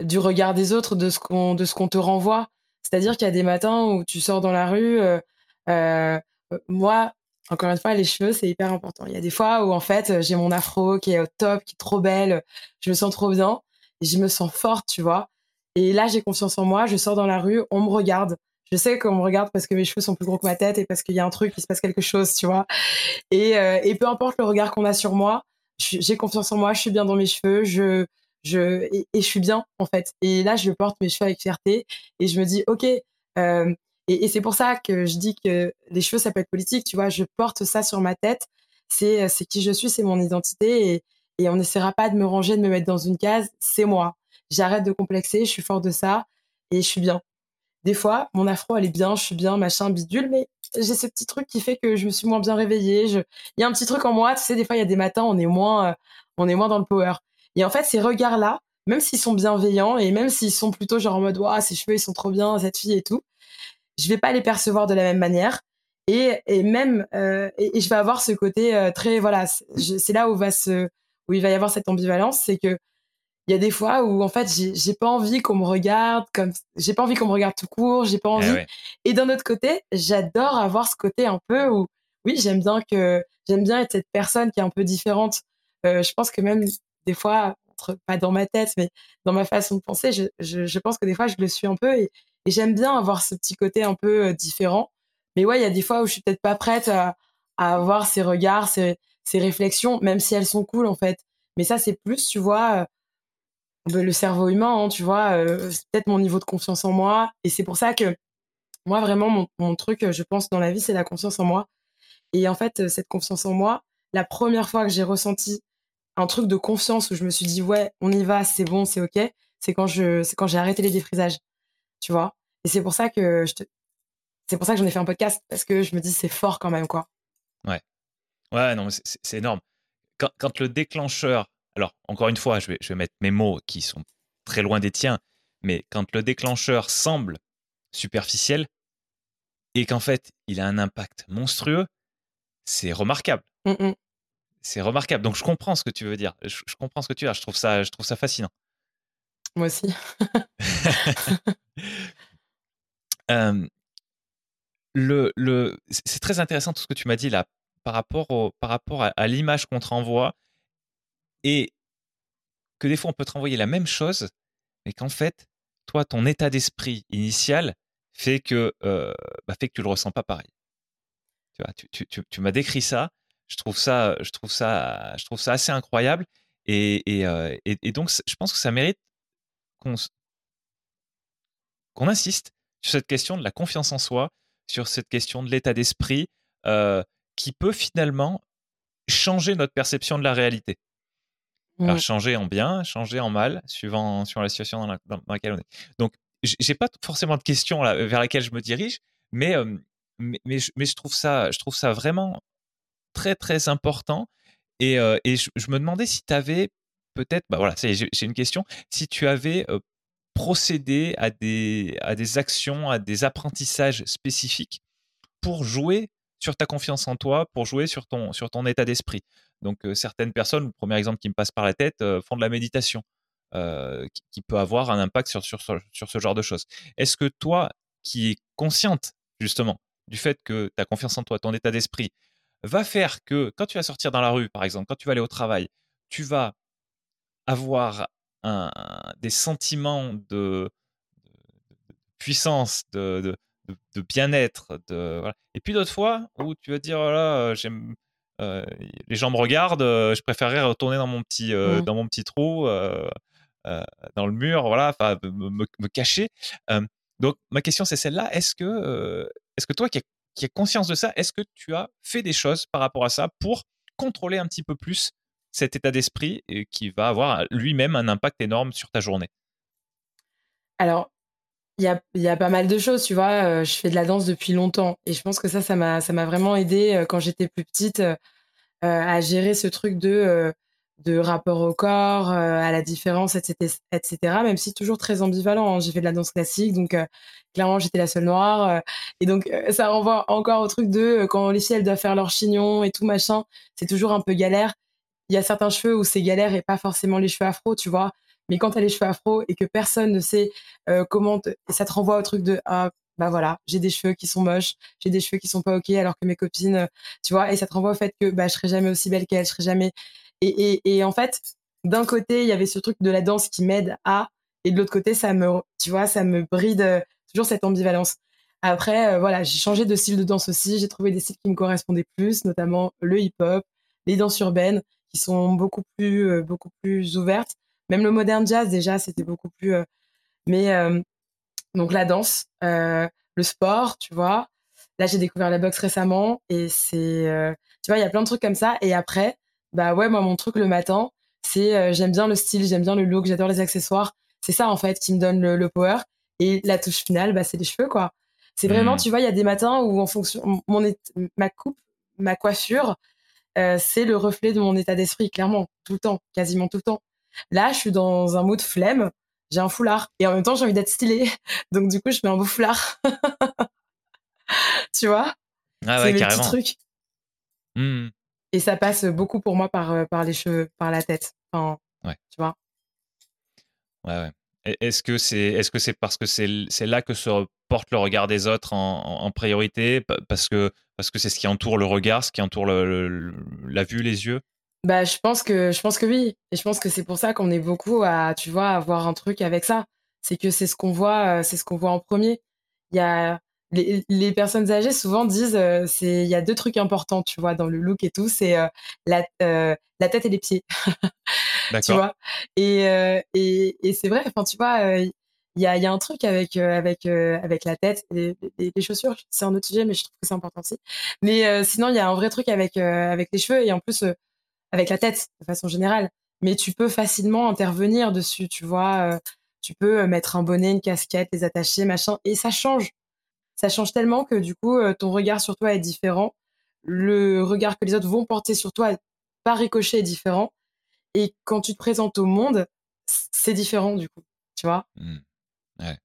du regard des autres, de ce qu'on, de ce qu'on te renvoie. C'est-à-dire qu'il y a des matins où tu sors dans la rue. moi, encore une fois, les cheveux, c'est hyper important. Il y a des fois où, en fait, j'ai mon afro qui est au top, qui est trop belle, je me sens trop bien, et je me sens forte, tu vois. Et là, j'ai confiance en moi, je sors dans la rue, on me regarde. Je sais qu'on me regarde parce que mes cheveux sont plus gros que ma tête et parce qu'il y a un truc, il se passe quelque chose, tu vois. Et, euh, peu importe le regard qu'on a sur moi, j'ai confiance en moi, je suis bien dans mes cheveux, je, je, et, je suis bien, en fait. Et là, je porte mes cheveux avec fierté et je me dis, OK, euh, et, c'est pour ça que je dis que les cheveux, ça peut être politique, tu vois. Je porte ça sur ma tête. C'est, c'est qui je suis, c'est mon identité. Et, on n'essaiera pas de me ranger, de me mettre dans une case. C'est moi. J'arrête de complexer. Je suis fort de ça. Et je suis bien. Des fois, mon afro, elle est bien. Je suis bien, machin, bidule. Mais j'ai ce petit truc qui fait que je me suis moins bien réveillée. Il y a un petit truc en moi. Tu sais, des fois, il y a des matins, on est moins, euh, on est moins dans le power. Et en fait, ces regards-là, même s'ils sont bienveillants et même s'ils sont plutôt genre en mode, waouh, ses cheveux, ils sont trop bien, cette fille et tout, je vais pas les percevoir de la même manière. Et, et même, euh, et, je vais avoir ce côté euh, très, voilà, c'est là où va se, où il va y avoir cette ambivalence, c'est que il y a des fois où en fait j'ai pas envie qu'on me regarde comme j'ai pas envie qu'on me regarde tout court j'ai pas eh envie. et d'un autre côté j'adore avoir ce côté un peu où oui j'aime bien que j'aime bien être cette personne qui est un peu différente. Euh, je pense que même des fois pas dans ma tête mais dans ma façon de penser je, je, je pense que des fois je le suis un peu et, et j'aime bien avoir ce petit côté un peu euh, différent. Mais ouais, il y a des fois où je suis peut-être pas prête à, avoir ces regards, ces, ces, réflexions, même si elles sont cool en fait. Mais ça, c'est plus, tu vois, euh, le cerveau humain, hein, tu vois, euh, c'est peut-être mon niveau de confiance en moi. Et c'est pour ça que moi, vraiment, mon, mon, truc, je pense, dans la vie, c'est la confiance en moi. Et en fait, cette confiance en moi, la première fois que j'ai ressenti un truc de confiance où je me suis dit, ouais, on y va, c'est bon, c'est OK, c'est quand c'est quand j'ai arrêté les défrisages tu vois. Et c'est pour ça que je te... c'est pour ça que j'en ai fait un podcast parce que je me dis c'est fort quand même quoi. Ouais. Ouais, non, c'est énorme. Quand, quand, le déclencheur, alors encore une fois, je vais, je vais mettre mes mots qui sont très loin des tiens, mais quand le déclencheur semble superficiel et qu'en fait il a un impact monstrueux, c'est remarquable. Mmh c'est remarquable. Donc je comprends ce que tu veux dire. Je, je comprends ce que tu dire. Je trouve ça, je trouve ça fascinant. Moi aussi. le, le, c'est très intéressant tout ce que tu m'as dit là par rapport, au, par rapport à, l'image qu'on te renvoie et que des fois on peut te renvoyer la même chose, mais qu'en fait, toi, ton état d'esprit initial fait que, euh, bah, fait que tu le ressens pas pareil. Tu, vois, tu, tu, tu, m'as décrit ça. Je trouve ça, je trouve ça, je trouve ça assez incroyable. Et, et, euh, et donc, je pense que ça mérite qu'on insiste sur cette question de la confiance en soi, sur cette question de l'état d'esprit, euh, qui peut finalement changer notre perception de la réalité. Alors, changer en bien, changer en mal, suivant, sur la situation dans, laquelle on est. Donc, j'ai pas forcément de questions là, vers laquelle je me dirige, mais, euh, mais, mais, je, trouve ça, je trouve ça vraiment très, très important. Et, euh, et je, me demandais si tu avais peut-être, bah voilà, j'ai une question. Si tu avais procéder à des, à des actions, à des apprentissages spécifiques pour jouer sur ta confiance en toi, pour jouer sur ton, sur ton état d'esprit? Donc, certaines personnes, le premier exemple qui me passe par la tête, font de la méditation, qui, peut avoir un impact sur, sur, sur ce genre de choses. Est-ce que toi, qui es consciente justement du fait que ta confiance en toi, ton état d'esprit, va faire que quand tu vas sortir dans la rue, par exemple, quand tu vas aller au travail, tu vas avoir un, des sentiments de, puissance, de, de, bien-être. De, Et puis d'autres fois où tu vas dire, oh j'aime. Euh, les gens me regardent, euh, je préférerais retourner dans mon petit, euh, mmh. dans mon petit trou, dans le mur, voilà, me, me, cacher. donc ma question c'est celle-là. Est-ce que, est-ce que toi qui qui as conscience de ça, est-ce que tu as fait des choses par rapport à ça pour contrôler un petit peu plus cet état d'esprit qui va avoir lui-même un impact énorme sur ta journée? Alors, il y a, y a, pas mal de choses, tu vois. Euh, je fais de la danse depuis longtemps et je pense que ça, ça m'a, vraiment aidé euh, quand j'étais plus petite euh, à gérer ce truc de, de rapport au corps, à la différence, etc., etc. Même si toujours très ambivalent. Hein. J'ai fait de la danse classique, donc clairement j'étais la seule noire. et donc ça renvoie encore au truc de quand les filles elles doivent faire leur chignon et tout machin, c'est toujours un peu galère il y a certains cheveux où c'est galère et pas forcément les cheveux afro, tu vois. Mais quand tu as les cheveux afro et que personne ne sait euh, comment, ça te renvoie au truc de ah bah voilà, j'ai des cheveux qui sont moches, j'ai des cheveux qui sont pas ok, alors que mes copines, euh, tu vois, et ça te renvoie au fait que bah je serai jamais aussi belle qu'elle, je serai jamais. Et, et, et en fait, d'un côté, il y avait ce truc de la danse qui m'aide à, et de l'autre côté, ça me, tu vois, ça me bride euh, toujours cette ambivalence. Après, voilà, j'ai changé de style de danse aussi. J'ai trouvé des styles qui me correspondaient plus, notamment le hip-hop, les danses urbaines qui sont beaucoup plus, euh, beaucoup plus ouvertes. Même le modern jazz, déjà, c'était beaucoup plus. Euh, mais euh, donc la danse, le sport, tu vois. Là, j'ai découvert la boxe récemment et c'est, tu vois, il y a plein de trucs comme ça. Et après, bah ouais, moi, mon truc le matin, c'est j'aime bien le style, j'aime bien le look, j'adore les accessoires. C'est ça, en fait, qui me donne le, power. Et la touche finale, bah, c'est les cheveux, quoi. C'est vraiment, mmh. tu vois, il y a des matins où, en fonction, mon, ma coupe, ma coiffure, euh, c'est le reflet de mon état d'esprit, clairement, tout le temps, quasiment tout le temps. Là, je suis dans un mode flemme, j'ai un foulard et en même temps, j'ai envie d'être stylée. Donc, du coup, je mets un beau foulard. tu vois? Ah ouais, carrément. trucs. Mmh. Et ça passe beaucoup pour moi par, euh, par les cheveux, par la tête. Enfin, ouais. Tu vois? Ouais, ouais. Est-ce que c'est est-ce que c'est parce que c'est là que se porte le regard des autres en, priorité? Parce que parce que c'est ce qui entoure le regard, ce qui entoure la vue, les yeux? Bah je pense que je pense que oui. Et je pense que c'est pour ça qu'on est beaucoup à tu vois avoir un truc avec ça. C'est que c'est ce qu'on voit c'est ce qu'on voit en premier. Il y a les, les, personnes âgées souvent disent c'est il y a deux trucs importants tu vois dans le look et tout. C'est la la tête et les pieds tu vois? Et, euh, et, et c'est vrai, enfin, tu vois, euh, il y, a, y, a, un truc avec, euh, avec, avec la tête, les, les, chaussures, c'est un autre sujet, mais je trouve que c'est important aussi. Mais sinon, il y a un vrai truc avec, avec les cheveux et en plus avec la tête de façon générale. Mais tu peux facilement intervenir dessus, tu vois. tu peux mettre un bonnet, une casquette, les attacher, machin, et ça change. Ça change tellement que du coup, ton regard sur toi est différent. Le regard que les autres vont porter sur toi par ricochet est différent. Et quand tu te présentes au monde, c'est différent du coup, tu vois? Mmh. Ouais.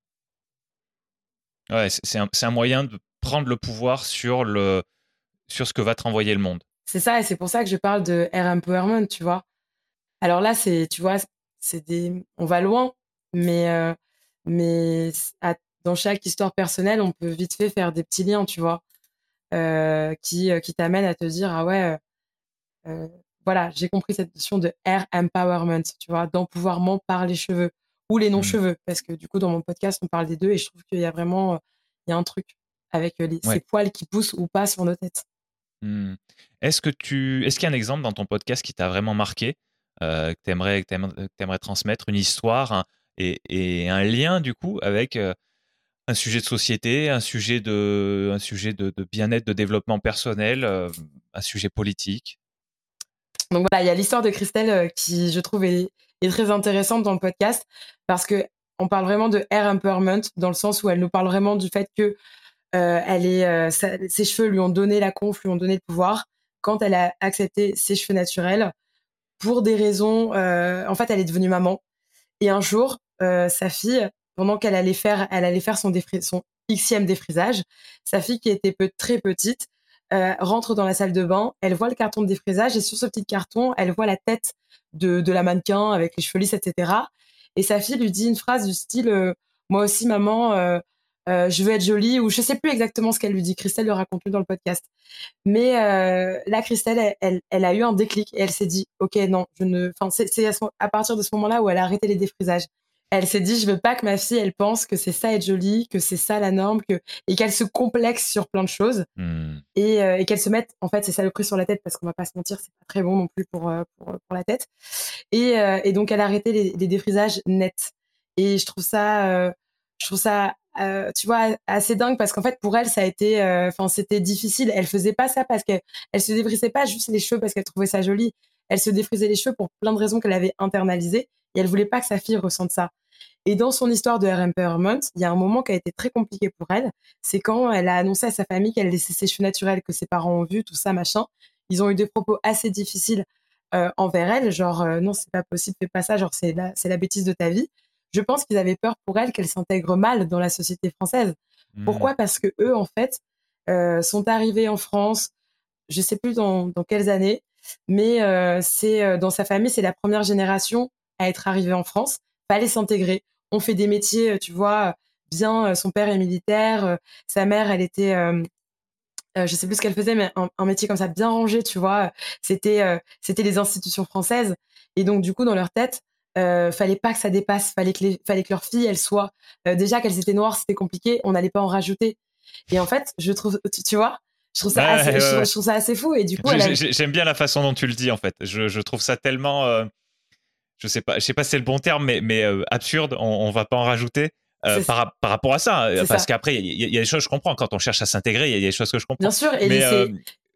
Ouais, c'est un, un, moyen de prendre le pouvoir sur, le, sur ce que va te renvoyer le monde. C'est ça, et c'est pour ça que je parle de air empowerment, tu vois? Alors là, c'est, tu vois, c'est des, on va loin, mais, euh, mais dans chaque histoire personnelle, on peut vite fait faire des petits liens, tu vois, euh, qui, euh, qui t'amènent à te dire, ah ouais, voilà, j'ai compris cette notion de air empowerment, tu vois, d'empouvoirment par les cheveux ou les non-cheveux, mmh. parce que du coup, dans mon podcast, on parle des deux et je trouve qu'il y a vraiment, il y a un truc avec les, ces poils qui poussent ou pas sur nos têtes. Mmh. Est-ce que tu, est-ce qu'il y a un exemple dans ton podcast qui t'a vraiment marqué, euh, que tu aimerais, aimerais, transmettre, une histoire et, un lien du coup avec euh, un sujet de société, un sujet de, un sujet de, bien-être, de développement personnel, euh, un sujet politique? Donc voilà, il y a l'histoire de Christelle euh, qui, je trouve, est, très intéressante dans le podcast parce que on parle vraiment de hair empowerment dans le sens où elle nous parle vraiment du fait que euh, elle est, euh, ses cheveux lui ont donné la conf, lui ont donné le pouvoir quand elle a accepté ses cheveux naturels pour des raisons. en fait, elle est devenue maman et un jour, sa fille pendant qu'elle allait faire, elle allait faire son, son xème défrisage, sa fille qui était très petite euh, rentre dans la salle de bain, elle voit le carton de défrisage et sur ce petit carton, elle voit la tête de, de la mannequin avec les cheveux lisses, etc. Et sa fille lui dit une phrase du style euh, Moi aussi, maman, euh, je veux être jolie, ou je sais plus exactement ce qu'elle lui dit. Christelle le raconte dans le podcast. Mais là, Christelle, elle, a eu un déclic et elle s'est dit Ok, non, je ne. Enfin, c'est à, partir de ce moment-là où elle a arrêté les défrisages elle s'est dit je veux pas que ma fille elle pense que c'est ça être jolie que c'est ça la norme que et qu'elle se complexe sur plein de choses. Hmm. et, euh, et qu'elle se mette en fait c'est ça le prix sur la tête parce qu'on va pas se mentir c'est pas très bon non plus pour euh, pour, pour, la tête. Et, euh, et donc elle a arrêté les, les, défrisages nets. Et je trouve ça je trouve ça tu vois assez dingue parce qu'en fait pour elle ça a été enfin c'était difficile. Elle faisait pas ça parce qu'elle elle se défrisait pas juste les cheveux parce qu'elle trouvait ça joli. Elle se défrisait les cheveux pour plein de raisons qu'elle avait internalisées et elle voulait pas que sa fille ressente ça et dans son histoire de RM Empowerment, il y a un moment qui a été très compliqué pour elle. C'est quand elle a annoncé à sa famille qu'elle laissait ses cheveux naturels, que ses parents ont vu, tout ça, machin. Ils ont eu des propos assez difficiles euh, envers elle, genre euh, non, c'est pas possible, fais pas ça, genre c'est la, c'est la bêtise de ta vie. Je pense qu'ils avaient peur pour elle qu'elle s'intègre mal dans la société française. Mmh. Pourquoi? Parce que eux, en fait, euh, sont arrivés en France, je sais plus dans, dans quelles années, mais euh, c'est euh, dans sa famille, c'est la première génération à être arrivée en France. Fallait s'intégrer on fait des métiers, euh, tu vois, bien. Euh, son père est militaire, euh, sa mère, elle était je sais plus ce qu'elle faisait, mais un, métier comme ça bien rangé, tu vois. C'était c'était les institutions françaises. Et donc du coup, dans leur tête, euh, fallait pas que ça dépasse. Fallait que les, fallait que leur fille, elle soit déjà qu'elles étaient noires, c'était compliqué. On n'allait pas en rajouter. Et en fait, je trouve, tu, vois, je trouve ça, assez, Je, trouve, ça assez fou. Et du coup, j'aime bien la façon dont tu le dis en fait. Je, je trouve ça tellement je sais pas, je sais pas si c'est le bon terme, mais, mais euh, absurde, on, on va pas en rajouter. Euh, par, par, rapport à ça, euh, parce qu'après, il y, a des choses que je comprends. Quand on cherche à s'intégrer, il y, a des choses que je comprends. Bien sûr, et mais,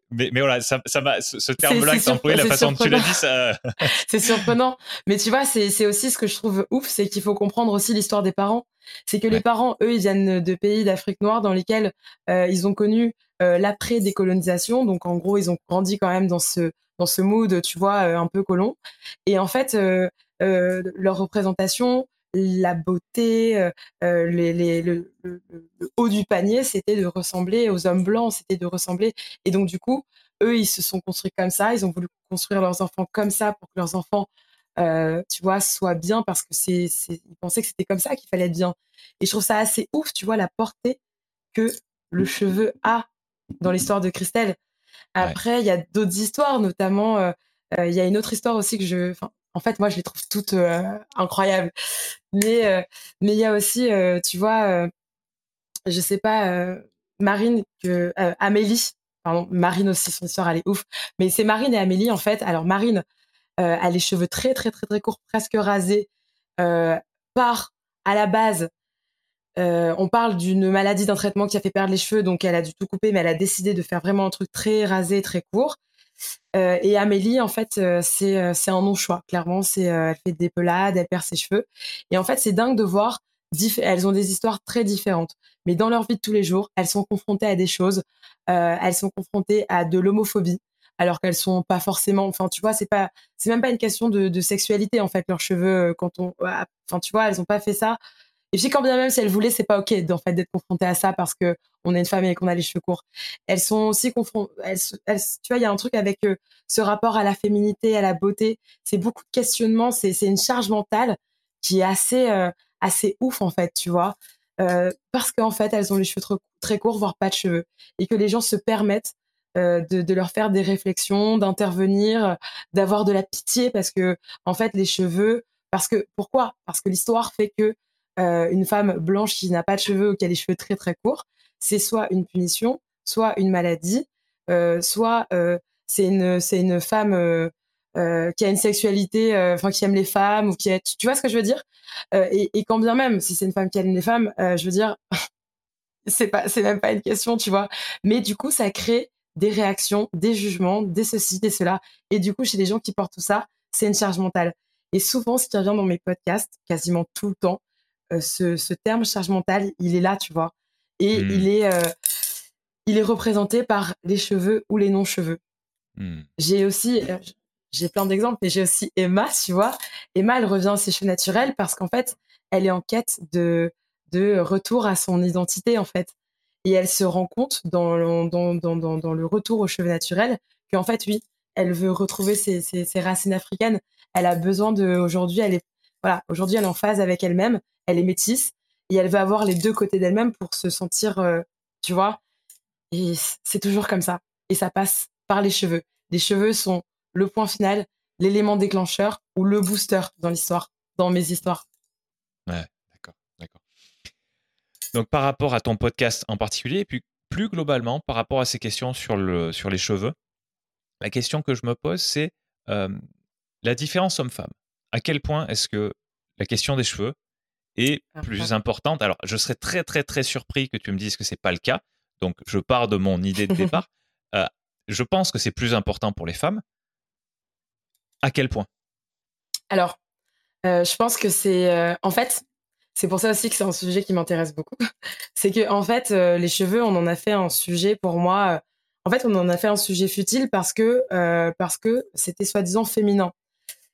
mais, mais, voilà, ça, ça ce, terme-là que tu employé, la façon dont tu l'as dit, ça. c'est surprenant. Mais tu vois, c'est aussi ce que je trouve ouf, c'est qu'il faut comprendre aussi l'histoire des parents. C'est que les parents, eux, ils viennent de pays d'Afrique noire dans lesquels ils ont connu l'après-décolonisation. Donc, en gros, ils ont grandi quand même dans ce, dans ce mood, tu vois, un peu colon. Et en fait, euh, leur représentation, la beauté, euh, euh, les, le, le, haut du panier, c'était de ressembler aux hommes blancs, c'était de ressembler. Et donc, du coup, eux, ils se sont construits comme ça, ils ont voulu construire leurs enfants comme ça pour que leurs enfants, euh, tu vois, soient bien parce que c'est, ils pensaient que c'était comme ça qu'il fallait être bien. Et je trouve ça assez ouf, tu vois, la portée que le cheveu a dans l'histoire de Christelle. Après, il y a d'autres histoires, notamment, il y a une autre histoire aussi que je, en fait, moi, je les trouve toutes euh, incroyables. Mais euh, mais il y a aussi, euh, tu vois, je sais pas, Marine, que Amélie, pardon, Marine aussi, son histoire, elle est ouf. Mais c'est Marine et Amélie, en fait. Alors, Marine a les cheveux très, très, très, très courts, presque rasés, par, à la base, on parle d'une maladie, d'un traitement qui a fait perdre les cheveux, donc elle a dû tout couper, mais elle a décidé de faire vraiment un truc très rasé, très court. Euh, et Amélie, en fait, euh, c'est euh, un non choix. Clairement, c'est elle fait des pelades, elle perd ses cheveux. Et en fait, c'est dingue de voir. Elles ont des histoires très différentes, mais dans leur vie de tous les jours, elles sont confrontées à des choses. elles sont confrontées à de l'homophobie, alors qu'elles sont pas forcément. Enfin, tu vois, c'est pas, c'est même pas une question de, de, sexualité en fait. Leurs cheveux, quand on, enfin, tu vois, elles ont pas fait ça et puis quand bien même si elles voulaient, c'est pas ok en fait d'être confrontées à ça parce que on est une femme et qu'on a les cheveux courts. Elles sont aussi confrontées. Tu vois, il y a un truc avec euh, ce rapport à la féminité, à la beauté. C'est beaucoup de questionnements. C'est une charge mentale qui est assez euh, assez ouf en fait, tu vois, euh, parce qu'en fait elles ont les cheveux très, courts, voire pas de cheveux, et que les gens se permettent de, de, leur faire des réflexions, d'intervenir, d'avoir de la pitié parce que en fait les cheveux, parce que pourquoi? Parce que l'histoire fait que euh, une femme blanche qui n'a pas de cheveux ou qui a les cheveux très très courts, c'est soit une punition, soit une maladie, euh, soit euh, c'est une une femme qui a une sexualité, enfin qui aime les femmes ou qui est, tu vois ce que je veux dire? Et, et, quand bien même si c'est une femme qui aime les femmes, je veux dire c'est pas c'est même pas une question, tu vois. Mais du coup ça crée des réactions, des jugements, des ceci, des cela. Et du coup, chez les gens qui portent tout ça, c'est une charge mentale. Et souvent, ce qui revient dans mes podcasts, quasiment tout le temps, euh, ce, terme charge mentale, il est là, tu vois. Et hmm. il, est, euh, il est représenté par les cheveux ou les non-cheveux. Hmm. J'ai aussi, euh, j'ai plein d'exemples, mais j'ai aussi Emma, tu vois. Emma, elle revient à ses cheveux naturels parce qu'en fait, elle est en quête de, de retour à son identité, en fait. Et elle se rend compte dans le, dans, dans, dans, le retour aux cheveux naturels qu'en fait, oui, elle veut retrouver ses, ses, ses, racines africaines. Elle a besoin de, aujourd'hui, elle est, voilà, aujourd'hui, elle est en phase avec elle-même. Elle est métisse et elle veut avoir les deux côtés d'elle-même pour se sentir, euh, tu vois. Et c'est toujours comme ça. Et ça passe par les cheveux. Les cheveux sont le point final, l'élément déclencheur ou le booster dans l'histoire, dans mes histoires. Ouais, d'accord, d'accord. Donc par rapport à ton podcast en particulier, et puis plus globalement par rapport à ces questions sur, le, sur les cheveux, la question que je me pose, c'est euh, la différence homme-femme. À quel point est-ce que la question des cheveux est plus importante Alors, je serais très, très, très surpris que tu me dises que c'est pas le cas. Donc, je pars de mon idée de départ. Euh, je pense que c'est plus important pour les femmes. À quel point? Alors, euh, je pense que c'est. Euh, en fait, c'est pour ça aussi que c'est un sujet qui m'intéresse beaucoup. c'est que, en fait, les cheveux, on en a fait un sujet pour moi. en fait, on en a fait un sujet futile parce que parce que c'était soi-disant féminin.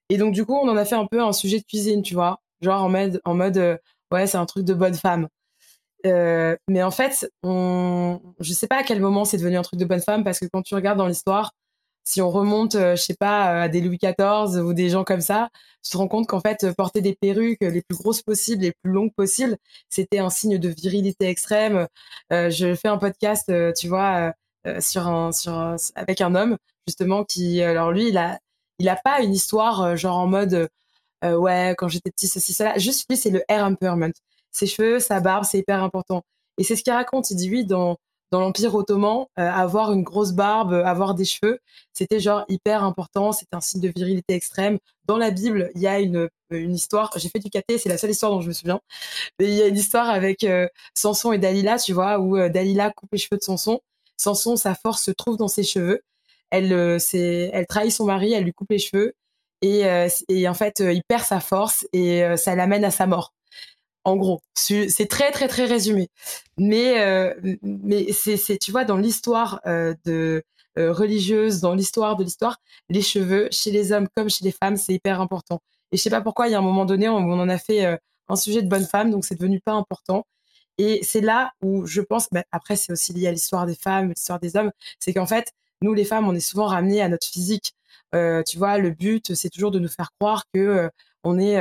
Et donc, du coup, on en a fait un peu un sujet de cuisine, tu vois. Genre en mode, en mode ouais, c'est un truc de bonne femme. mais en fait, on... je sais pas à quel moment c'est devenu un truc de bonne femme parce que quand tu regardes dans l'histoire, si on remonte, euh, je sais pas, euh, à des Louis XIV ou des gens comme ça, tu te rends compte qu'en fait, porter des perruques les plus grosses possibles, les plus longues possibles, c'était un signe de virilité extrême. Euh, je fais un podcast, tu vois, sur un, sur avec un homme justement qui, alors lui, il a, il a pas une histoire genre en mode, ouais, quand j'étais petit, ceci, cela. Juste lui, c'est le hair empowerment. Ses cheveux, sa barbe, c'est hyper important. Et c'est ce qu'il raconte. Il dit oui, dans dans l'Empire ottoman, euh, avoir une grosse barbe, avoir des cheveux, c'était genre hyper important, c'était un signe de virilité extrême. Dans la Bible, il y a une, une histoire, j'ai fait du caté, c'est la seule histoire dont je me souviens, mais il y a une histoire avec euh, Samson et Dalila, tu vois, où euh, Dalila coupe les cheveux de Samson. Samson, sa force se trouve dans ses cheveux. Elle, elle trahit son mari, elle lui coupe les cheveux et, et en fait, il perd sa force et ça l'amène à sa mort en gros. C'est très très très résumé. Mais euh, mais c'est tu vois dans l'histoire euh, de euh, religieuse, dans l'histoire de l'histoire, les cheveux chez les hommes comme chez les femmes, c'est hyper important. Et je sais pas pourquoi il y a un moment donné on, on en a fait un sujet de bonne femme, donc c'est devenu pas important. Et c'est là où je pense, bah, après c'est aussi lié à l'histoire des femmes, l'histoire des hommes, c'est qu'en fait nous les femmes on est souvent ramenées à notre physique. tu vois, le but c'est toujours de nous faire croire que on est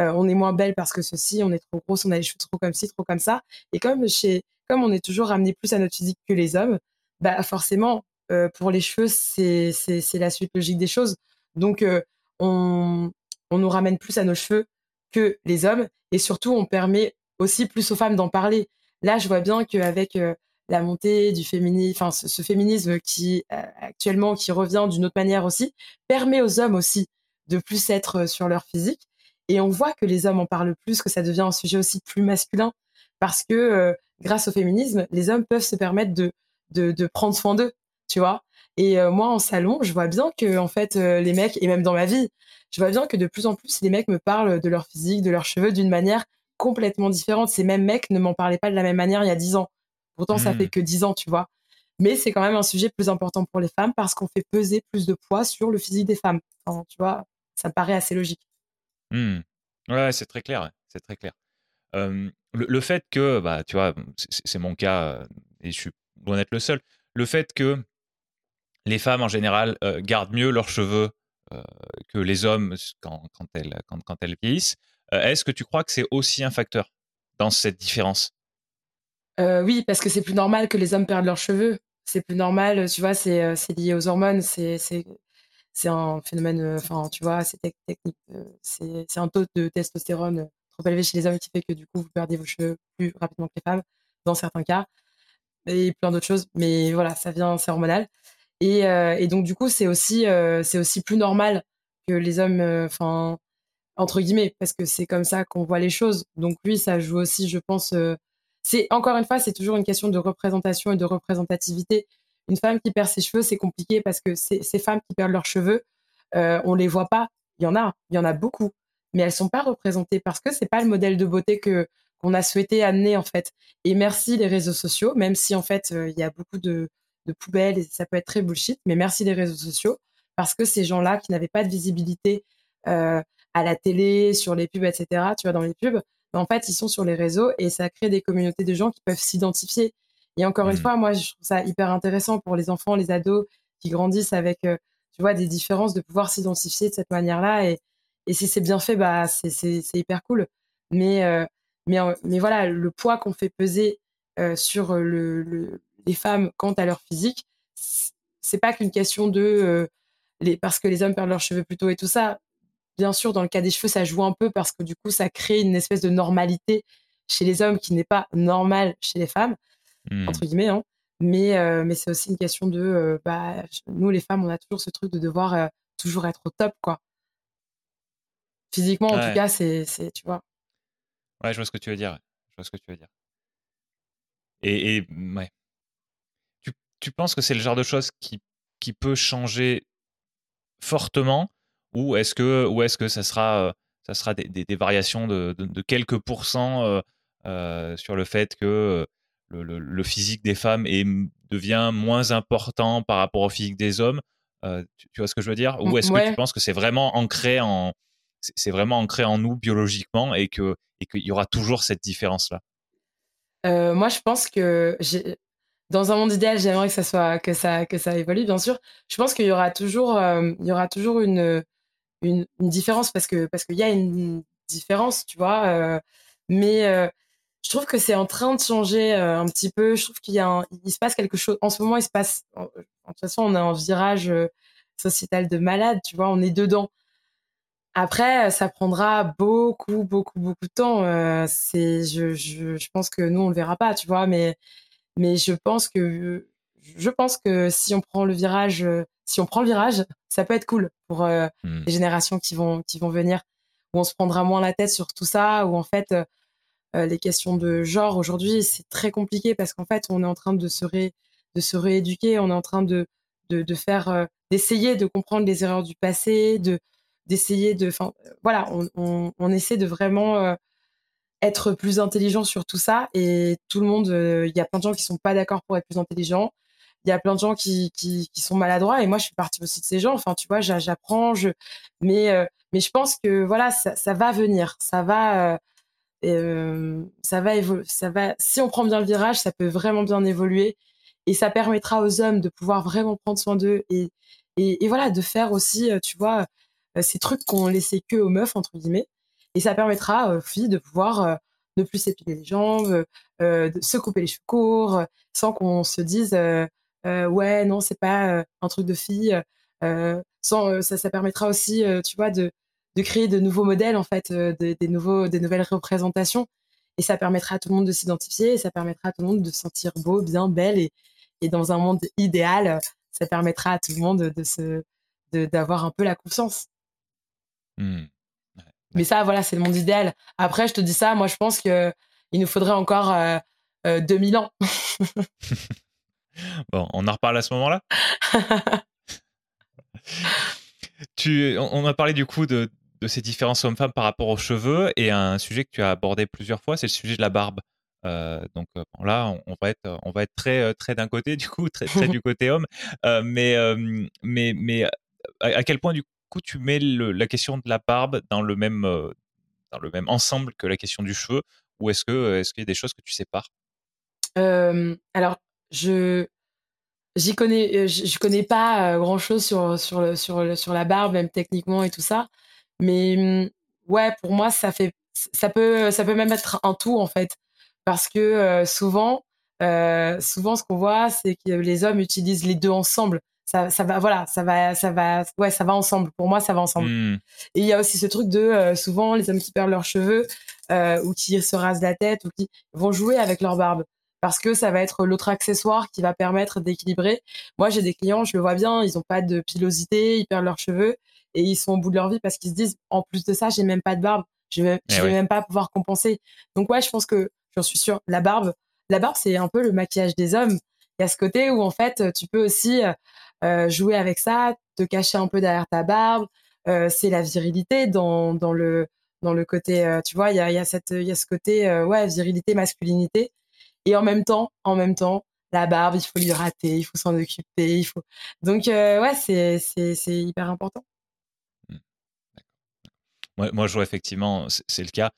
euh, on est moins belle parce que ceci, on est trop grosse, on a les cheveux trop comme ci, trop comme ça. Et comme chez, comme on est toujours ramené plus à notre physique que les hommes, bah forcément, euh, pour les cheveux, c'est la suite logique des choses. Donc euh, on on nous ramène plus à nos cheveux que les hommes et surtout on permet aussi plus aux femmes d'en parler. Là, je vois bien qu'avec la montée du féminisme, enfin ce, féminisme qui actuellement qui revient d'une autre manière aussi, permet aux hommes aussi de plus être sur leur physique et on voit que les hommes en parlent plus, que ça devient un sujet aussi plus masculin, parce que euh, grâce au féminisme, les hommes peuvent se permettre de, de, prendre soin d'eux, tu vois. Et euh, moi, en salon, je vois bien que, en fait, euh, les mecs, et même dans ma vie, je vois bien que de plus en plus, les mecs me parlent de leur physique, de leurs cheveux d'une manière complètement différente. Ces mêmes mecs ne m'en parlaient pas de la même manière il y a dix ans. Pourtant, ça fait mmh. que dix ans, tu vois. Mais c'est quand même un sujet plus important pour les femmes parce qu'on fait peser plus de poids sur le physique des femmes. tu vois, ça me paraît assez logique. Mmh. Ouais, c'est très clair, c'est très clair. le, fait que, bah, tu vois, c'est mon cas et je suis loin d'être le seul. Le fait que les femmes en général gardent mieux leurs cheveux que les hommes quand, quand elles, quand, quand elles vieillissent, est-ce que tu crois que c'est aussi un facteur dans cette différence? Oui, parce que c'est plus normal que les hommes perdent leurs cheveux. C'est plus normal, tu vois, c'est lié aux hormones, c'est un phénomène, euh, enfin, tu vois, c'est technique. Euh, c'est un taux de testostérone euh, trop élevé chez les hommes qui fait que du coup, vous perdez vos cheveux plus rapidement que les femmes, dans certains cas, et plein d'autres choses. Mais voilà, ça vient, c'est hormonal. Et, donc, du coup, c'est aussi, c'est aussi plus normal que les hommes, enfin, entre guillemets, parce que c'est comme ça qu'on voit les choses. Donc, oui, ça joue aussi, je pense. C'est encore une fois, c'est toujours une question de représentation et de représentativité. Une femme qui perd ses cheveux, c'est compliqué parce que ces, femmes qui perdent leurs cheveux, euh, on les voit pas. Il y en a, il y en a beaucoup, mais elles sont pas représentées parce que c'est pas le modèle de beauté que qu'on a souhaité amener en fait. Et merci les réseaux sociaux, même si en fait euh, il y a beaucoup de, poubelles et ça peut être très bullshit, mais merci les réseaux sociaux parce que ces gens-là qui n'avaient pas de visibilité à la télé, sur les pubs, etc., tu vois, dans les pubs, en fait, ils sont sur les réseaux et ça crée des communautés de gens qui peuvent s'identifier. Et encore une mmh. fois, moi, je trouve ça hyper intéressant pour les enfants, les ados qui grandissent avec, tu vois, des différences, de pouvoir s'identifier de cette manière-là. Et, et si c'est bien fait, bah, c'est hyper cool. Mais, mais, mais voilà, le poids qu'on fait peser sur le, les femmes quant à leur physique, c'est pas qu'une question de les, parce que les hommes perdent leurs cheveux plus tôt et tout ça. Bien sûr, dans le cas des cheveux, ça joue un peu parce que du coup, ça crée une espèce de normalité chez les hommes qui n'est pas normale chez les femmes, mmh. entre guillemets. Hein. Mais, mais c'est aussi une question de, bah, nous les femmes, on a toujours ce truc de devoir toujours être au top, quoi. Physiquement, en tout cas, c'est, tu vois. Ouais, je vois ce que tu veux dire. Je vois ce que tu veux dire. Et, et ouais. Tu, tu penses que c'est le genre de choses qui, qui peut changer fortement ou est-ce que, ou est-ce que ça sera, ça sera des, des, variations de, de, quelques pourcents euh, euh, sur le fait que le, le, physique des femmes est, devient moins important par rapport au physique des hommes euh, tu, vois ce que je veux dire? Ou est-ce que tu penses que c'est vraiment ancré en c'est vraiment ancré en nous biologiquement et que et qu'il y aura toujours cette différence là euh, moi, je pense que dans un monde idéal, j'aimerais que ça soit que ça que ça évolue, bien sûr. Je pense qu'il y aura toujours euh, il y aura toujours une, une, différence parce que parce qu'il y a une différence, tu vois. Euh, mais je trouve que c'est en train de changer un petit peu. Je trouve qu'il y a il se passe quelque chose. En ce moment, il se passe. De toute façon, on a un virage sociétal de malade, tu vois. On est dedans. Après, ça prendra beaucoup, beaucoup, beaucoup de temps. Euh, c'est, je, je, je, pense que nous, on le verra pas, tu vois, mais, mais je pense que, je pense que si on prend le virage, si on prend le virage, ça peut être cool pour euh, mmh. les générations qui vont, qui vont venir, où on se prendra moins la tête sur tout ça, où en fait, euh, les questions de genre aujourd'hui, c'est très compliqué parce qu'en fait, on est en train de se, ré, de se rééduquer, on est en train de, de, de faire, d'essayer de comprendre les erreurs du passé, de, d'essayer de, enfin, voilà, on, on, essaie de vraiment euh, être plus intelligent sur tout ça. Et tout le monde, euh, il y a plein de gens qui sont pas d'accord pour être plus intelligents. Il y a plein de gens qui, qui, sont maladroits. Et moi, je suis partie aussi de ces gens. Enfin, tu vois, j'apprends, je, mais, euh, mais je pense que voilà, ça, va venir, ça va. ça va ça va si on prend bien le virage ça peut vraiment bien évoluer et ça permettra aux hommes de pouvoir vraiment prendre soin d'eux et, et, voilà de faire aussi tu vois euh, ces trucs qu'on laissait que aux meufs, entre guillemets. Et ça permettra aux filles de pouvoir euh, ne plus s'épiler les jambes, euh, de se couper les cheveux courts, sans qu'on se dise ouais, non, c'est pas un truc de fille. sans, ça, ça permettra aussi, tu vois, de, de créer de nouveaux modèles, en fait, des, nouveaux, des nouvelles représentations. Et ça permettra à tout le monde de s'identifier, et ça permettra à tout le monde de se sentir beau, bien, belle. Et, et dans un monde idéal, ça permettra à tout le monde de se d'avoir un peu la confiance. Mmh. Mais ça, voilà, c'est le monde idéal. Après, je te dis ça, moi, je pense qu'il nous faudrait encore 2000 euh, euh, ans. bon, on en reparle à ce moment-là tu, on a parlé du coup de, ces différences hommes-femmes par rapport aux cheveux et un sujet que tu as abordé plusieurs fois, c'est le sujet de la barbe. Euh, donc là, on, va être, on va être très, très d'un côté du coup, très, très du côté homme. mais, mais, mais à, quel point du coup tu mets la question de la barbe dans le même euh, dans le même ensemble que la question du cheveu ou est-ce que est-ce qu'il y a des choses que tu sépares? Alors je j'y connais euh, je, connais pas euh, grand chose sur sur sur sur la barbe même techniquement et tout ça. Mais mmh, ouais pour moi ça fait ça peut ça peut même être un tout en fait. Parce que souvent souvent ce qu'on voit c'est que les hommes utilisent les deux ensemble. Ça, ça va voilà ça va ça va ouais ça va ensemble. Pour moi ça va ensemble. Hmm. et il y a aussi ce truc de euh, souvent les hommes qui perdent leurs cheveux euh, ou qui se rasent la tête ou qui vont jouer avec leur barbe parce que ça va être l'autre accessoire qui va permettre d'équilibrer. Moi j'ai des clients je le vois bien ils ont pas de pilosité ils perdent leurs cheveux et ils sont au bout de leur vie parce qu'ils se disent en plus de ça j'ai même pas de barbe je vais, eh je vais même pas pouvoir compenser. Donc ouais je pense que j'en suis sûre. La barbe la barbe c'est un peu le maquillage des hommes. Il y a ce côté où en fait tu peux aussi euh, euh, jouer avec ça, te cacher un peu derrière ta barbe. Euh, c'est la virilité dans, dans le dans le côté, euh, tu vois, il y a, y a cette il y a ce côté ouais virilité masculinité et en même temps en même temps la barbe, il faut l'hydrater, il faut s'en occuper, il faut. Donc ouais, c'est c'est hyper important. Mmh. Moi, moi, je vois effectivement, c'est le cas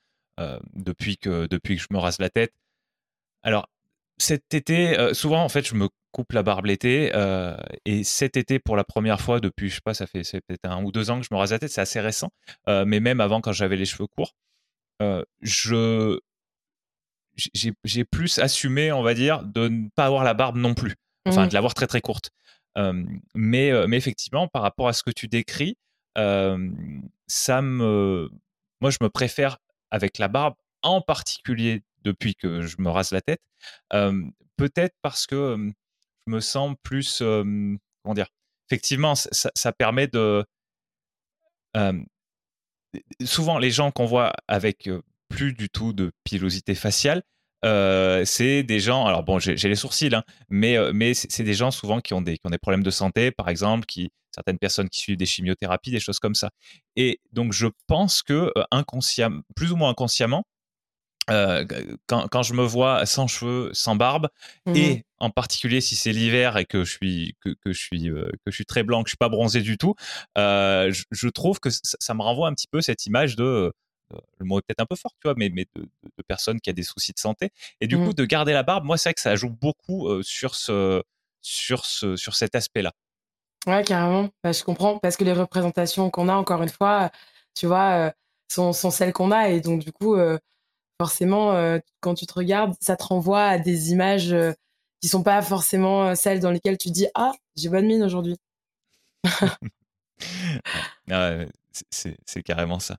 depuis que depuis que je me rase la tête. Alors cet été, souvent en fait, je me coupe la barbe l'été. et cet été, pour la première fois depuis, je sais pas, ça fait peut-être un ou deux ans que je me rase la tête, c'est assez récent. mais même avant, quand j'avais les cheveux courts, je j'ai plus assumé, on va dire, de ne pas avoir la barbe non plus. Enfin, mmh. de l'avoir très très courte. mais, mais effectivement, par rapport à ce que tu décris, ça me. Moi, je me préfère avec la barbe, en particulier depuis que je me rase la tête. Peut-être parce que je me sens plus. comment dire Effectivement, ça, ça permet de. souvent, les gens qu'on voit avec plus du tout de pilosité faciale. Euh, c'est des gens, alors bon, j'ai les sourcils, hein, mais, euh, mais c'est des gens souvent qui ont, des, qui ont des problèmes de santé, par exemple, qui, certaines personnes qui suivent des chimiothérapies, des choses comme ça. Et donc, je pense que euh, inconsciemment, plus ou moins inconsciemment, quand, quand, je me vois sans cheveux, sans barbe, mmh et en particulier si c'est l'hiver et que je suis que, que je suis que je suis très blanc, que je suis pas bronzé du tout, je, je, trouve que ça, ça, me renvoie un petit peu cette image de le mot est peut-être un peu fort, tu vois, mais, mais de, personnes qui a des soucis de santé. Et du mmh. coup, de garder la barbe, moi, c'est vrai que ça joue beaucoup sur, ce, sur, ce, sur cet aspect-là. Ouais, carrément. Bah, je comprends. Parce que les représentations qu'on a, encore une fois, tu vois, sont, sont, celles qu'on a. Et donc, du coup, forcément, quand tu te regardes, ça te renvoie à des images qui sont pas forcément celles dans lesquelles tu dis Ah, j'ai bonne mine aujourd'hui. c'est carrément ça.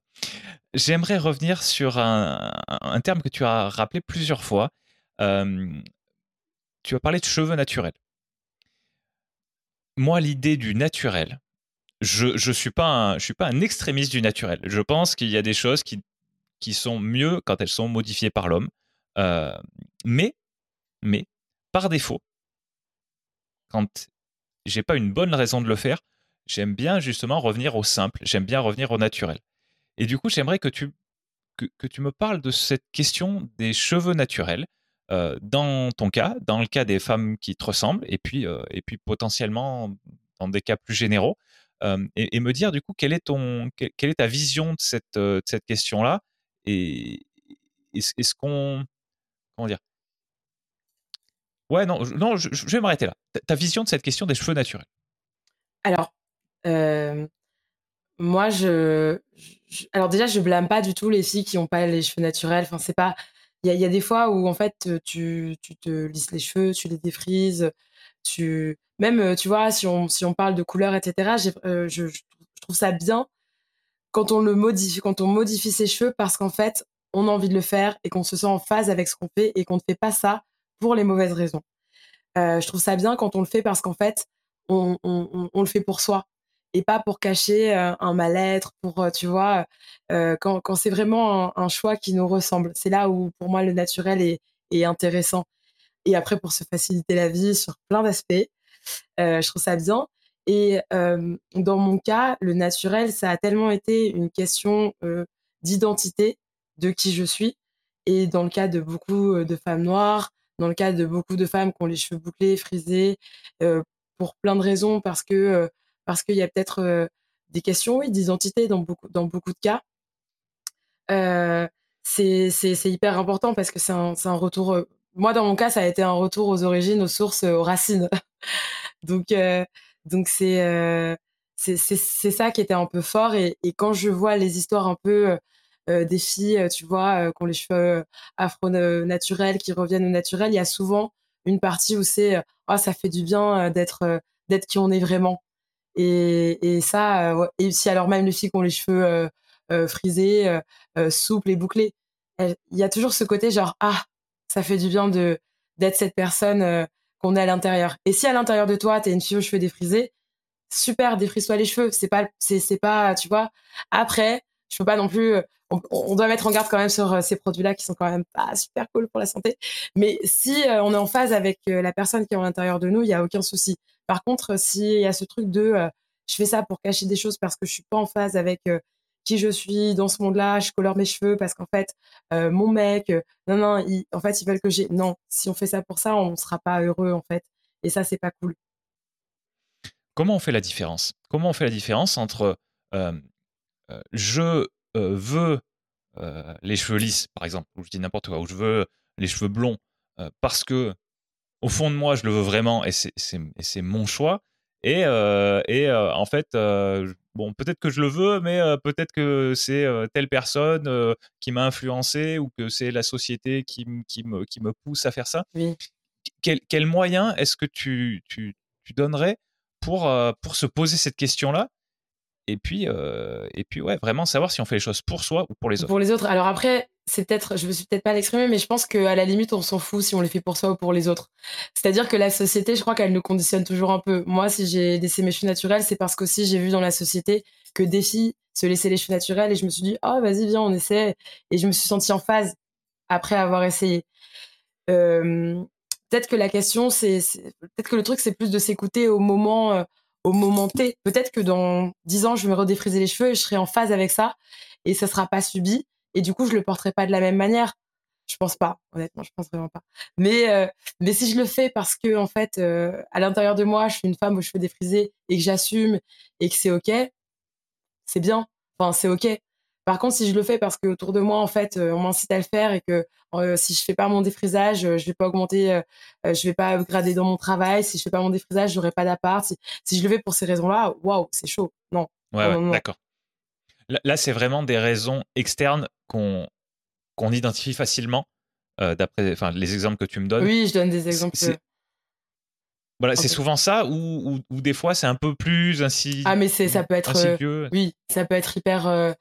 J'aimerais revenir sur un, terme que tu as rappelé plusieurs fois. tu as parlé de cheveux naturels. Moi, l'idée du naturel, je ne suis, pas un, extrémiste du naturel. Je pense qu'il y a des choses qui, qui sont mieux quand elles sont modifiées par l'homme. mais, mais, par défaut, quand j'ai pas une bonne raison de le faire, j'aime bien justement revenir au simple, j'aime bien revenir au naturel. Et du coup, j'aimerais que tu, que, tu me parles de cette question des cheveux naturels. Euh, dans ton cas, dans le cas des femmes qui te ressemblent, et puis, euh, et puis potentiellement dans des cas plus généraux, euh, et, me dire du coup quelle est, ton, quelle est ta vision de cette, cette question-là, et est-ce qu'on... Comment dire? Ouais, non, non je, je vais m'arrêter là. Ta, vision de cette question des cheveux naturels. Alors, moi, je, alors déjà, je blâme pas du tout les filles qui n'ont pas les cheveux naturels. Enfin, c'est pas. Il y, a des fois où en fait, tu, tu te lisses les cheveux, tu les défrises, tu même, tu vois, si on si on parle de couleur, etc. Euh, je, je, trouve ça bien quand on le modifie, quand on modifie ses cheveux, parce qu'en fait, on a envie de le faire et qu'on se sent en phase avec ce qu'on fait et qu'on ne fait pas ça pour les mauvaises raisons. Euh, je trouve ça bien quand on le fait parce qu'en fait, on, on, on, le fait pour soi et pas pour cacher un mal-être, pour, tu vois, quand, quand c'est vraiment un, choix qui nous ressemble. C'est là où, pour moi, le naturel est, intéressant. Et après, pour se faciliter la vie sur plein d'aspects, je trouve ça bien. Et dans mon cas, le naturel, ça a tellement été une question d'identité, de qui je suis. Et dans le cas de beaucoup de femmes noires, dans le cas de beaucoup de femmes qui ont les cheveux bouclés, frisés, pour plein de raisons, parce que parce qu'il y a peut-être des questions d'identité dans beaucoup, dans beaucoup de cas. Euh, c'est hyper important parce que c'est un, un, retour. moi, dans mon cas, ça a été un retour aux origines, aux sources, aux racines. donc, donc c'est c'est ça qui était un peu fort. Et, quand je vois les histoires un peu des filles, tu vois, qui ont les cheveux afro-naturels, qui reviennent au naturel, il y a souvent une partie où c'est oh, ça fait du bien d'être d'être qui on est vraiment. Et, et ça, euh, et si alors même les filles qui ont les cheveux euh, euh, frisés, souples et bouclés, il y a toujours ce côté genre ah, ça fait du bien de d'être cette personne qu'on est à l'intérieur. Et si à l'intérieur de toi, t'es une fille aux cheveux défrisés, super, défrise-toi les cheveux. C'est pas, c'est, c'est pas, tu vois. Après, je peux pas non plus. On, doit mettre en garde quand même sur ces produits-là qui sont quand même pas super cool pour la santé. Mais si on est en phase avec la personne qui est à l'intérieur de nous, il y a aucun souci. Par contre, s'il y a ce truc de je fais ça pour cacher des choses parce que je suis pas en phase avec qui je suis dans ce monde-là, je colore mes cheveux parce qu'en fait, mon mec, non, non, en fait, ils veulent que j'ai. Non, si on fait ça pour ça, on ne sera pas heureux, en fait. Et ça, c'est pas cool. Comment on fait la différence? Comment on fait la différence entre je veux les cheveux lisses, par exemple, ou je dis n'importe quoi, ou je veux les cheveux blonds parce que au fond de moi, je le veux vraiment et c'est mon choix. Et, et en fait, bon, peut-être que je le veux, mais peut-être que c'est telle personne qui m'a influencé ou que c'est la société qui, qui, me, qui me pousse à faire ça. Quel, quel moyen est-ce que tu, tu, tu donnerais pour, pour se poser cette question-là et puis, et puis ouais, vraiment savoir si on fait les choses pour soi ou pour les autres? Pour les autres. Alors après, c'est peut-être, je me suis peut-être pas l'exprimer, mais je pense qu'à la limite, on s'en fout si on les fait pour soi ou pour les autres. C'est-à-dire que la société, je crois qu'elle nous conditionne toujours un peu. Moi, si j'ai laissé mes cheveux naturels, c'est parce qu'aussi j'ai vu dans la société que des filles se laissaient les cheveux naturels et je me suis dit, oh, vas-y, viens, on essaie. Et je me suis sentie en phase après avoir essayé. peut-être que la question, c'est, peut-être que le truc, c'est plus de s'écouter au moment au moment T. Peut-être que dans dix ans, je vais me redéfriser les cheveux et je serai en phase avec ça et ça sera pas subi. Et du coup, je le porterai pas de la même manière. Je pense pas, honnêtement, je pense vraiment pas. Mais euh, mais si je le fais parce que en fait, euh, à l'intérieur de moi, je suis une femme aux cheveux défrisés et que j'assume et que c'est ok, c'est bien. Enfin, c'est ok. Par contre, si je le fais parce que autour de moi, en fait, euh, on m'incite à le faire et que euh, si je fais pas mon défrisage, je vais pas augmenter, je vais pas upgrader dans mon travail. Si je fais pas mon défrisage, j'aurai pas d'appart. Si, je le fais pour ces raisons-là, waouh, c'est chaud. Non. Ouais, ouais d'accord. Là, c'est vraiment des raisons externes qu'on qu'on identifie facilement d'après, enfin, les exemples que tu me donnes. Oui, je donne des exemples. Voilà, c'est souvent ça ou, ou, des fois c'est un peu plus ainsi. Ah mais c'est ça peut être oui, ça peut être hyper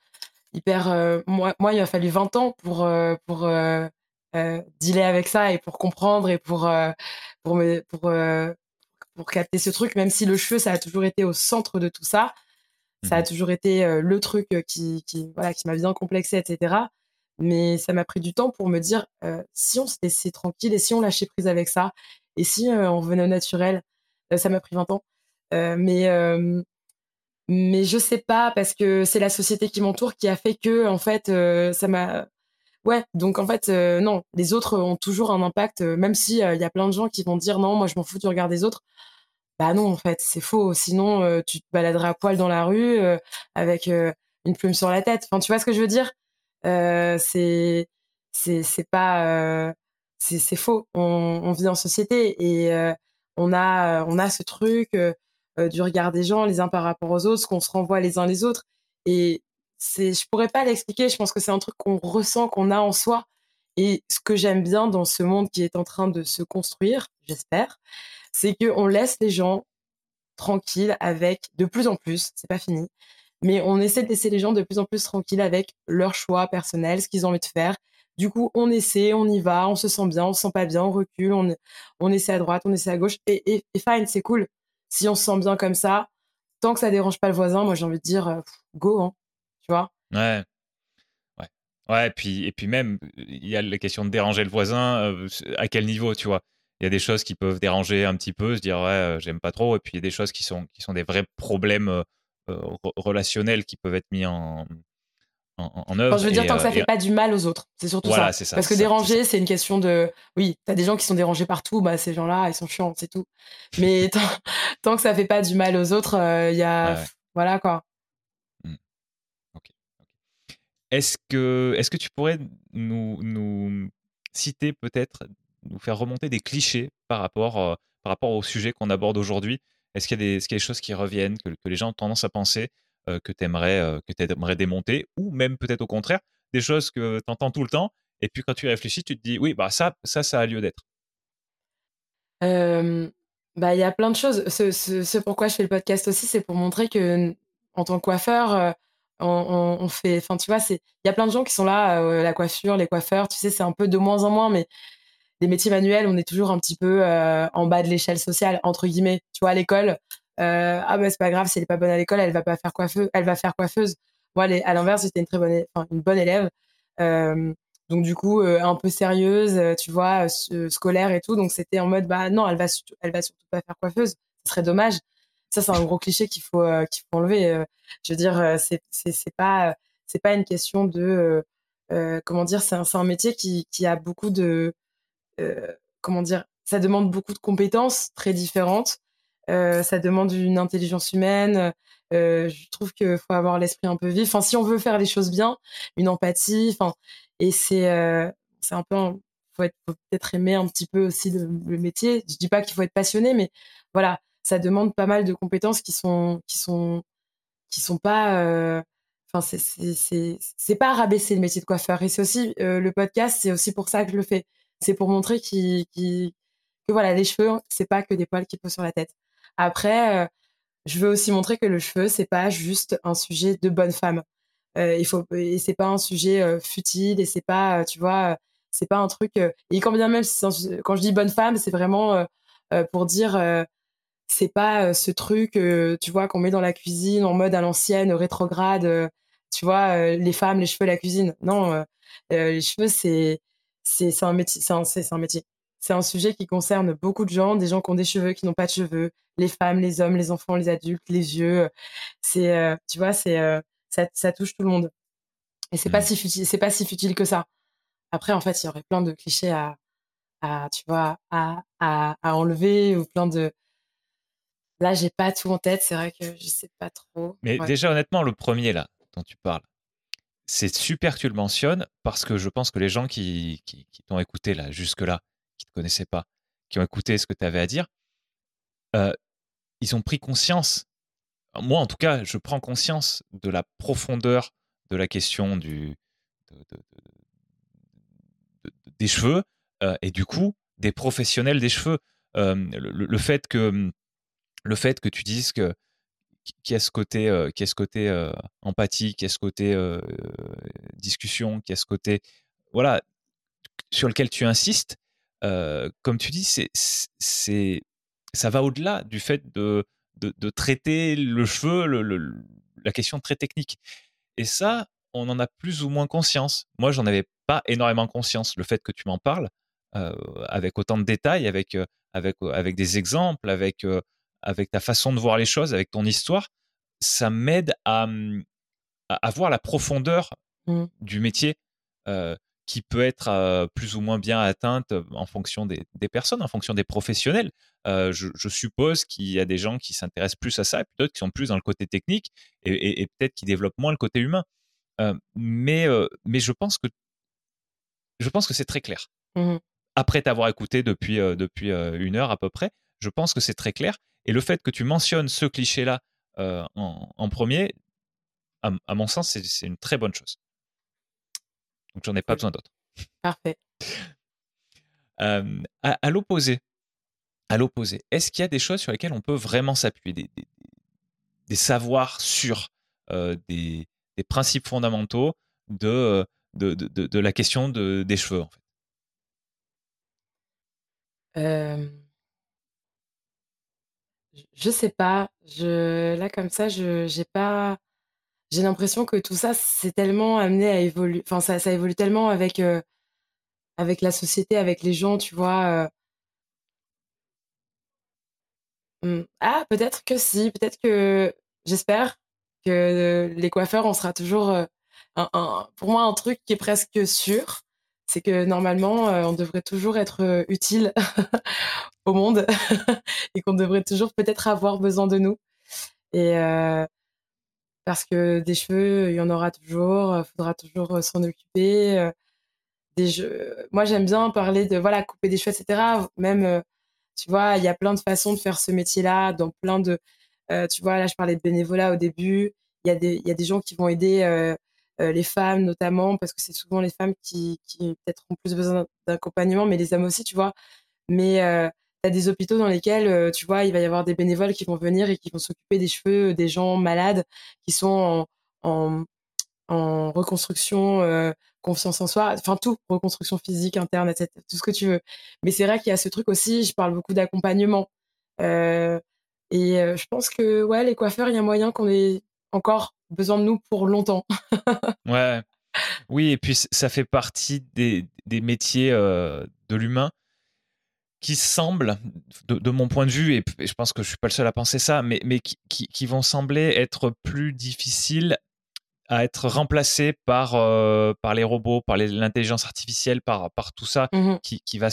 hyper. Euh, moi, moi, il a fallu 20 ans pour, euh, pour euh, dealer avec ça et pour comprendre et pour, pour, me, pour, pour capter ce truc, même si le cheveu, ça a toujours été au centre de tout ça. Ça a mmh toujours été le truc qui, qui, voilà, qui m'a bien complexé, etc. Mais ça m'a pris du temps pour me dire si on se laissait tranquille et si on lâchait prise avec ça et si on venait au naturel. ça m'a pris 20 ans. mais mais je sais pas parce que c'est la société qui m'entoure qui a fait que en fait euh, ça m'a ouais donc en fait euh, non les autres ont toujours un impact euh, même si il y a plein de gens qui vont dire non moi je m'en fous tu regardes les autres bah non en fait c'est faux sinon tu te baladerais à poil dans la rue avec une plume sur la tête enfin tu vois ce que je veux dire? C'est c'est pas c'est faux on, vit en société et on a on a ce truc euh, du regard des gens les uns par rapport aux autres, qu'on se renvoie les uns les autres. Et c'est, je pourrais pas l'expliquer. Je pense que c'est un truc qu'on ressent, qu'on a en soi. Et ce que j'aime bien dans ce monde qui est en train de se construire, j'espère, c'est qu'on laisse les gens tranquilles avec de plus en plus, c'est pas fini, mais on essaie de laisser les gens de plus en plus tranquilles avec leurs choix personnels, ce qu'ils ont envie de faire. Du coup, on essaie, on y va, on se sent bien, on se sent pas bien, on recule, on, on essaie à droite, on essaie à gauche, et, et, fine, c'est cool si on se sent bien comme ça, tant que ça dérange pas le voisin, moi j'ai envie de dire euh, go, hein, tu vois. Ouais. Ouais, et puis, et puis même, il y a la question de déranger le voisin, euh, à quel niveau, tu vois. Il y a des choses qui peuvent déranger un petit peu, se dire ouais, euh, j'aime pas trop, et puis il y a des choses qui sont, qui sont des vrais problèmes relationnels qui peuvent être mis en, en, œuvre. je veux dire, tant que ça fait pas du mal aux autres, c'est surtout ça. Parce que déranger, c'est une question de. Oui, t'as des gens qui sont dérangés partout, bah ces gens-là, ils sont chiants, c'est tout. Mais tant, que ça fait pas du mal aux autres, il y a. Voilà quoi. Mmh. Est-ce que, est que tu pourrais nous, nous citer peut-être, nous faire remonter des clichés par rapport, par rapport au sujet qu'on aborde aujourd'hui Est-ce qu'il y, y, a des choses qui reviennent, que, que les gens ont tendance à penser euh, que tu aimerais, euh, démonter, ou même peut-être au contraire, des choses que tu entends tout le temps, et puis quand tu réfléchis, tu te dis, oui, bah ça, ça, ça a lieu d'être. bah, il y a plein de choses. Ce, ce, pourquoi je fais le podcast aussi, c'est pour montrer que en tant que coiffeur, euh, on, fait, enfin, tu vois, il y a plein de gens qui sont là, la coiffure, les coiffeurs, tu sais, c'est un peu de moins en moins, mais les métiers manuels, on est toujours un petit peu en bas de l'échelle sociale, entre guillemets. Tu vois, à l'école, euh, ah bah c'est pas grave si elle est pas bonne à l'école elle va pas faire coiffeuse elle va faire coiffeuse. Moi à l'inverse j'étais une très bonne une bonne élève. Euh, donc du coup euh, un peu sérieuse tu vois scolaire et tout. Donc c'était en mode bah non elle va elle va surtout pas faire coiffeuse. Ce serait dommage. Ça c'est un gros cliché qu'il faut qu'il faut enlever je veux dire c'est c'est pas c'est pas une question de comment dire, c'est un, un, métier qui, qui, a beaucoup de comment dire, ça demande beaucoup de compétences très différentes. ça demande une intelligence humaine. je trouve qu'il faut avoir l'esprit un peu vif. Enfin, si on veut faire les choses bien, une empathie. Enfin, et c'est c'est un peu faut, être, faut peut-être aimer un petit peu aussi le, métier. Je dis pas qu'il faut être passionné, mais voilà, ça demande pas mal de compétences qui sont qui sont qui sont pas. Euh, enfin, c'est pas rabaisser le métier de coiffeur. Et c'est aussi euh, le podcast, c'est aussi pour ça que je le fais. C'est pour montrer qui qui que voilà, les cheveux, c'est pas que des poils qui posent sur la tête. Après, euh, je veux aussi montrer que le cheveu, c'est pas juste un sujet de bonne femme. il faut et c'est pas un sujet futile et c'est pas, tu vois c'est pas un truc. Euh, et quand bien même, quand je dis bonne femme, c'est vraiment euh, euh, pour dire c'est pas ce truc, tu vois, qu'on met dans la cuisine en mode à l'ancienne, rétrograde, tu vois, les femmes, les cheveux, la cuisine. Non, les cheveux, c'est c'est un métier, c'est un, un, métier. C'est un sujet qui concerne beaucoup de gens, des gens qui ont des cheveux, qui n'ont pas de cheveux, les femmes, les hommes, les enfants, les adultes, les vieux. C'est, tu vois, c'est ça, ça, touche tout le monde. Et c'est pas mmh. si futile, c'est pas si futile que ça. Après, en fait, il y aurait plein de clichés à, à tu vois, à, à, à, enlever ou plein de. Là, j'ai pas tout en tête. C'est vrai que je sais pas trop. Mais déjà, honnêtement, le premier là dont tu parles, c'est super que tu le mentionnes parce que je pense que les gens qui, qui, t'ont écouté là jusque-là, qui te connaissaient pas, qui ont écouté ce que tu avais à dire, euh, ils ont pris conscience. Moi, en tout cas, je prends conscience de la profondeur de la question du, de, des cheveux euh, et du coup des professionnels des cheveux. Euh, le, fait que le fait que tu dises que qui a ce côté euh, qui a ce côté empathie, qui a ce côté discussion, qui a ce côté voilà sur lequel tu insistes, comme tu dis, c'est c'est ça va au-delà du fait de, de, traiter le cheveu, la question très technique. Et ça, on en a plus ou moins conscience. Moi, j'en avais pas énormément conscience. Le fait que tu m'en parles euh, avec autant de détails, avec euh, avec euh, avec des exemples, avec avec ta façon de voir les choses, avec ton histoire, ça m'aide à, mmh, à, voir la profondeur mmh. du métier qui peut être plus ou moins bien atteinte en fonction des, personnes, en fonction des professionnels. je, suppose qu'il y a des gens qui s'intéressent plus à ça et d'autres qui sont plus dans le côté technique et, peut-être qui développent moins le côté humain. mais, mais je pense que je pense que c'est très clair. Mmh Après t'avoir écouté depuis, euh, depuis euh, une heure à peu près, je pense que c'est très clair. Et le fait que tu mentionnes ce cliché-là euh, en, premier, à, mon sens, c'est une très bonne chose. Donc j'en ai pas besoin d'autres. Parfait. à, l'opposé, à l'opposé, est-ce qu'il y a des choses sur lesquelles on peut vraiment s'appuyer, des, des, savoirs sur des, des, principes fondamentaux de de, de, de, la question de, des cheveux, en fait? Euh... Je sais pas. Je, là, comme ça, je j'ai pas. J'ai l'impression que tout ça, c'est tellement amené à évoluer. Enfin, ça, ça évolue tellement avec, euh, avec la société, avec les gens, tu vois. Euh. Hmm. Ah, peut-être que si. Peut-être que. J'espère que les coiffeurs, on sera toujours euh, pour moi, un truc qui est presque sûr, c'est que normalement, euh, on devrait toujours être euh, utile au monde et qu'on devrait toujours peut-être avoir besoin de nous. Et euh, parce que des cheveux, il y en aura toujours, il faudra toujours s'en occuper. des jeux. Moi, j'aime bien parler de voilà couper des cheveux, etc. Même, tu vois, il y a plein de façons de faire ce métier-là, dans plein de, tu vois, là, je parlais de bénévolat au début. Il y a des, il y a des gens qui vont aider les femmes notamment, parce que c'est souvent les femmes qui, qui peut-être ont plus besoin d'accompagnement, mais les hommes aussi, tu vois. Mais euh, tu as des hôpitaux dans lesquels, euh, tu vois, il va y avoir des bénévoles qui vont venir et qui vont s'occuper des cheveux des gens malades qui sont en, en, reconstruction, confiance en soi, enfin tout, reconstruction physique, interne, etc., tout ce que tu veux. Mais c'est vrai qu'il y a ce truc aussi, je parle beaucoup d'accompagnement. et je pense que ouais, les coiffeurs, il y a moyen qu'on ait encore besoin de nous pour longtemps. ouais. Oui, et puis ça fait partie des, des métiers euh, de l'humain qui semblent, de, mon point de vue, et, je pense que je suis pas le seul à penser ça, mais, mais qui, qui, vont sembler être plus difficiles à être remplacé par, par les robots, par l'intelligence artificielle, par, par tout ça, mmh qui, qui, va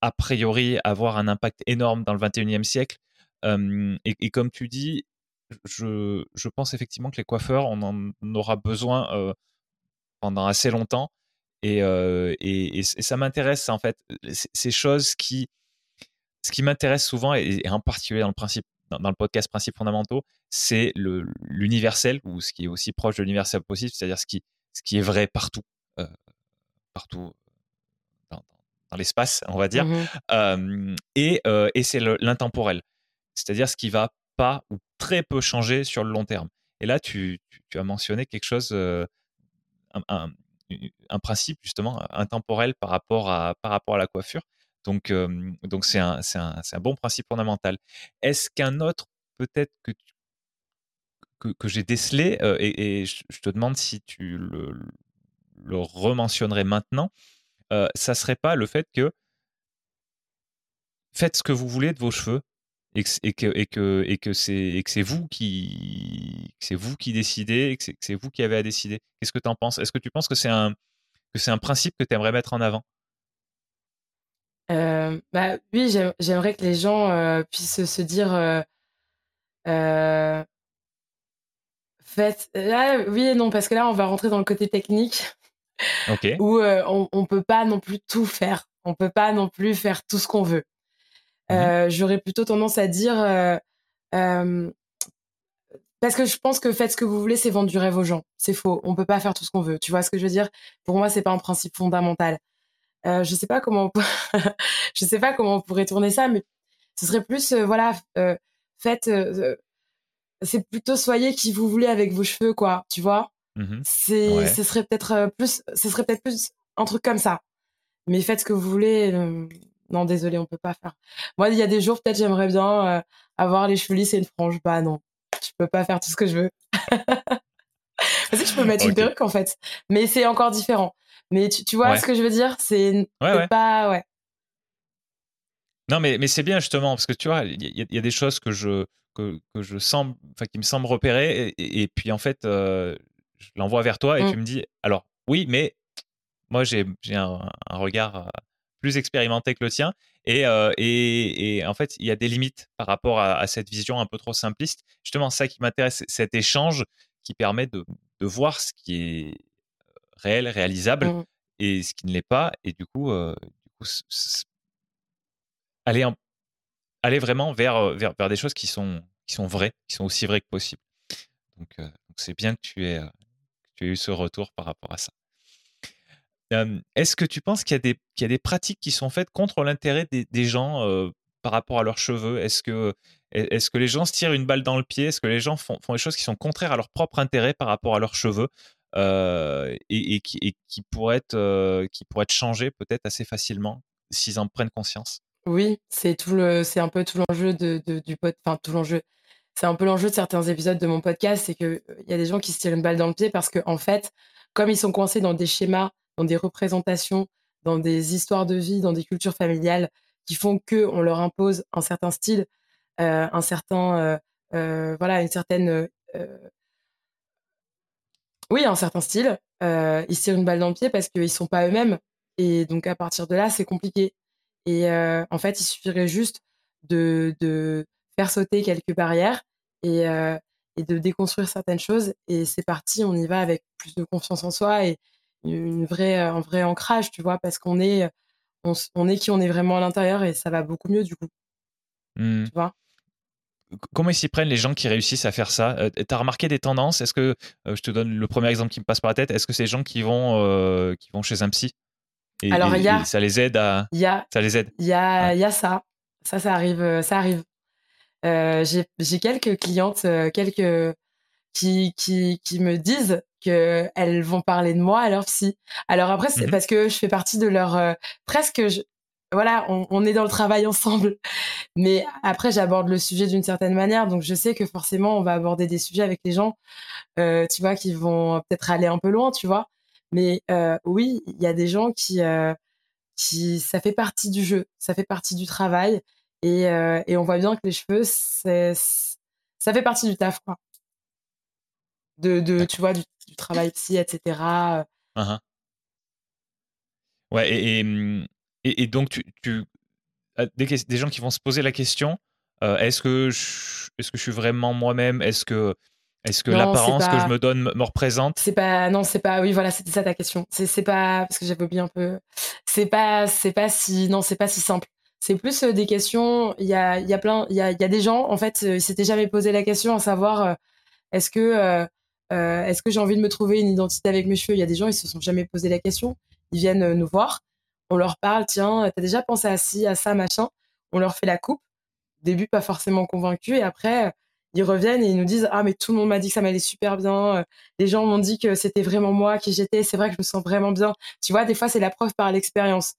a priori avoir un impact énorme dans le 21e siècle. et, comme tu dis, je, je, pense effectivement que les coiffeurs, on en aura besoin pendant assez longtemps. Et, et, et, ça m'intéresse en fait, ces choses qui, ce qui m'intéresse souvent, et, en particulier dans le principe, dans, le podcast Principes fondamentaux, c'est l'universel ou ce qui est aussi proche de l'universel possible, c'est-à-dire ce qui, ce qui est vrai partout, partout dans, dans l'espace, on va dire. Mmh et, et c'est l'intemporel, c'est-à-dire ce qui va pas ou très peu changer sur le long terme. Et là, tu, as mentionné quelque chose, un, un, principe justement intemporel par rapport à, par rapport à la coiffure. Donc, donc c'est un, un, un, bon principe fondamental. Est-ce qu'un autre, peut-être que, que, j'ai décelé, et, et je, te demande si tu le, le rementionnerais maintenant, ça serait pas le fait que faites ce que vous voulez de vos cheveux et que et que et que et que c'est vous qui c'est vous qui décidez et que c'est vous qui avez à décider. Qu'est-ce que tu en penses? Est-ce que tu penses que c'est un que c'est un principe que tu aimerais mettre en avant? Euh, bah oui, j'aimerais que les gens euh, puissent se dire euh, faites là, oui et non parce que là on va rentrer dans le côté technique où on, on peut pas non plus tout faire, on peut pas non plus faire tout ce qu'on veut. Mmh euh, j'aurais plutôt tendance à dire euh, euh, parce que je pense que faites ce que vous voulez, c'est vendre du rêve aux gens. C'est faux. On peut pas faire tout ce qu'on veut. Tu vois ce que je veux dire? Pour moi, c'est pas un principe fondamental. Euh, je sais pas comment, on je sais pas comment on pourrait tourner ça, mais ce serait plus, voilà, faites. c'est plutôt soyez qui vous voulez avec vos cheveux, quoi. Tu vois? Mmh C'est, ce serait peut-être plus, ce serait peut-être plus un truc comme ça. Mais faites ce que vous voulez non, désolé, on peut pas faire. Moi, il y a des jours, peut-être, j'aimerais bien euh, avoir les cheveux lisses et une frange. Bah non, je peux pas faire tout ce que je veux. Parce que je peux mettre une perruque, en fait. Mais c'est encore différent. Mais tu, vois ce que je veux dire? C'est pas... Ouais. Non, mais, mais c'est bien, justement, parce que tu vois, il y, a des choses que je, que, que je enfin, qui me semblent repérer, et, puis, en fait, euh, je l'envoie vers toi, et mmh. tu me dis, alors, oui, mais moi, j'ai un, un regard euh, plus expérimenté que le tien. Euh, et, et, en fait, il y a des limites par rapport à, cette vision un peu trop simpliste. Justement, ça qui m'intéresse, cet échange qui permet de, de, voir ce qui est euh, réel, réalisable mmh. et ce qui ne l'est pas. Et du coup, euh, du coup aller, aller vraiment vers, vers, vers, des choses qui sont, qui sont vraies, qui sont aussi vraies que possible. Donc, c'est bien que tu, aies, que tu aies eu ce retour par rapport à ça. Est-ce que tu penses qu'il y, a des, pratiques qui sont faites contre l'intérêt des, gens par rapport à leurs cheveux? Est-ce que, les gens se tirent une balle dans le pied? Est-ce que les gens font, des choses qui sont contraires à leur propre intérêt par rapport à leurs cheveux et, qui, pourraient être, changés peut-être assez facilement s'ils en prennent conscience? Oui, c'est un peu tout l'enjeu de, du pod, enfin tout l'enjeu. C'est un peu l'enjeu de certains épisodes de mon podcast, c'est qu'il y a des gens qui se tirent une balle dans le pied parce que en fait, comme ils sont coincés dans des schémas dans des représentations, dans des histoires de vie, dans des cultures familiales qui font que on leur impose un certain style, euh, un certain, euh, euh, voilà, une certaine, oui, un certain style. ils tirent une balle dans le pied parce qu'ils sont pas eux-mêmes, et donc à partir de là, c'est compliqué. Et en fait, il suffirait juste de, de faire sauter quelques barrières et, et de déconstruire certaines choses, et c'est parti. On y va avec plus de confiance en soi et, une vraie, un vrai ancrage, tu vois, parce qu'on est, on, est qui on est vraiment à l'intérieur et ça va beaucoup mieux du coup. Mmh. Tu vois? Comment ils s'y prennent les gens qui réussissent à faire ça? Euh, Tu as remarqué des tendances? Est-ce que, euh, je te donne le premier exemple qui me passe par la tête, est-ce que c'est les gens qui vont, euh, qui vont chez un psy? Et, Alors, y a, ça les aide à. Y a, ça les aide Il y, a, y a ça. Ça, ça arrive. Ça arrive. J'ai quelques clientes, quelques qui, qui, qui me disent qu'elles vont parler de moi à leur psy. Alors après, c'est mmh parce que je fais partie de leur... Euh, presque... Je, voilà, on, on, est dans le travail ensemble. Mais après, j'aborde le sujet d'une certaine manière. Donc, je sais que forcément, on va aborder des sujets avec les gens, euh, tu vois, qui vont peut-être aller un peu loin, tu vois. Mais euh, oui, il y a des gens qui, qui... Ça fait partie du jeu, ça fait partie du travail. Et, et on voit bien que les cheveux, c'est, ça fait partie du taf, quoi. De, de tu vois, du, travail psy, etc. Uh-huh. Ouais, et, et, et, donc, tu, tu des, des, gens qui vont se poser la question est-ce que, est-ce que je suis vraiment moi-même? Est-ce que est-ce que l'apparence que je me donne me représente? C'est pas, non, c'est pas, oui, voilà, c'était ça ta question. C'est pas, parce que j'avais oublié un peu. C'est pas, c'est pas si, non, c'est pas si simple. C'est plus euh, des questions. Il y a, il y a plein, il y a, y a des gens, en fait, ils s'étaient jamais posé la question à savoir, euh, est-ce que, est-ce que j'ai envie de me trouver une identité avec mes cheveux? Il y a des gens, ils se sont jamais posé la question. Ils viennent nous voir, on leur parle, tiens, t'as déjà pensé à ci, à ça, machin. On leur fait la coupe. début, pas forcément convaincu, et après ils reviennent et ils nous disent ah mais tout le monde m'a dit que ça m'allait super bien. Euh, les gens m'ont dit que c'était vraiment moi qui j'étais. C'est vrai que je me sens vraiment bien. Tu vois des fois c'est la preuve par l'expérience.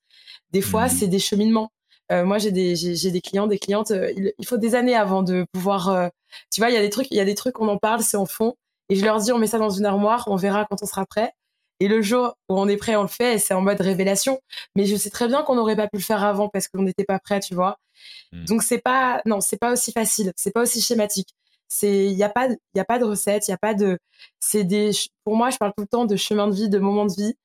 Des fois mmh. c'est des cheminements. Euh, moi j'ai des j'ai des clients des clientes euh, il, faut des années avant de pouvoir tu vois il y a des trucs il y a des trucs on en parle c'est en fond et je leur dis on met ça dans une armoire on verra quand on sera prêt et le jour où on est prêt, on le fait et c'est en mode révélation. Mais je sais très bien qu'on n'aurait pas pu le faire avant parce qu'on n'était pas prêt, tu vois. Mmh. Donc c'est pas, non, c'est pas aussi facile, c'est pas aussi schématique. C'est, il y a pas, il y a pas de recette, il y a pas de, c'est des, pour moi, je parle tout le temps de chemin de vie, de moments de vie.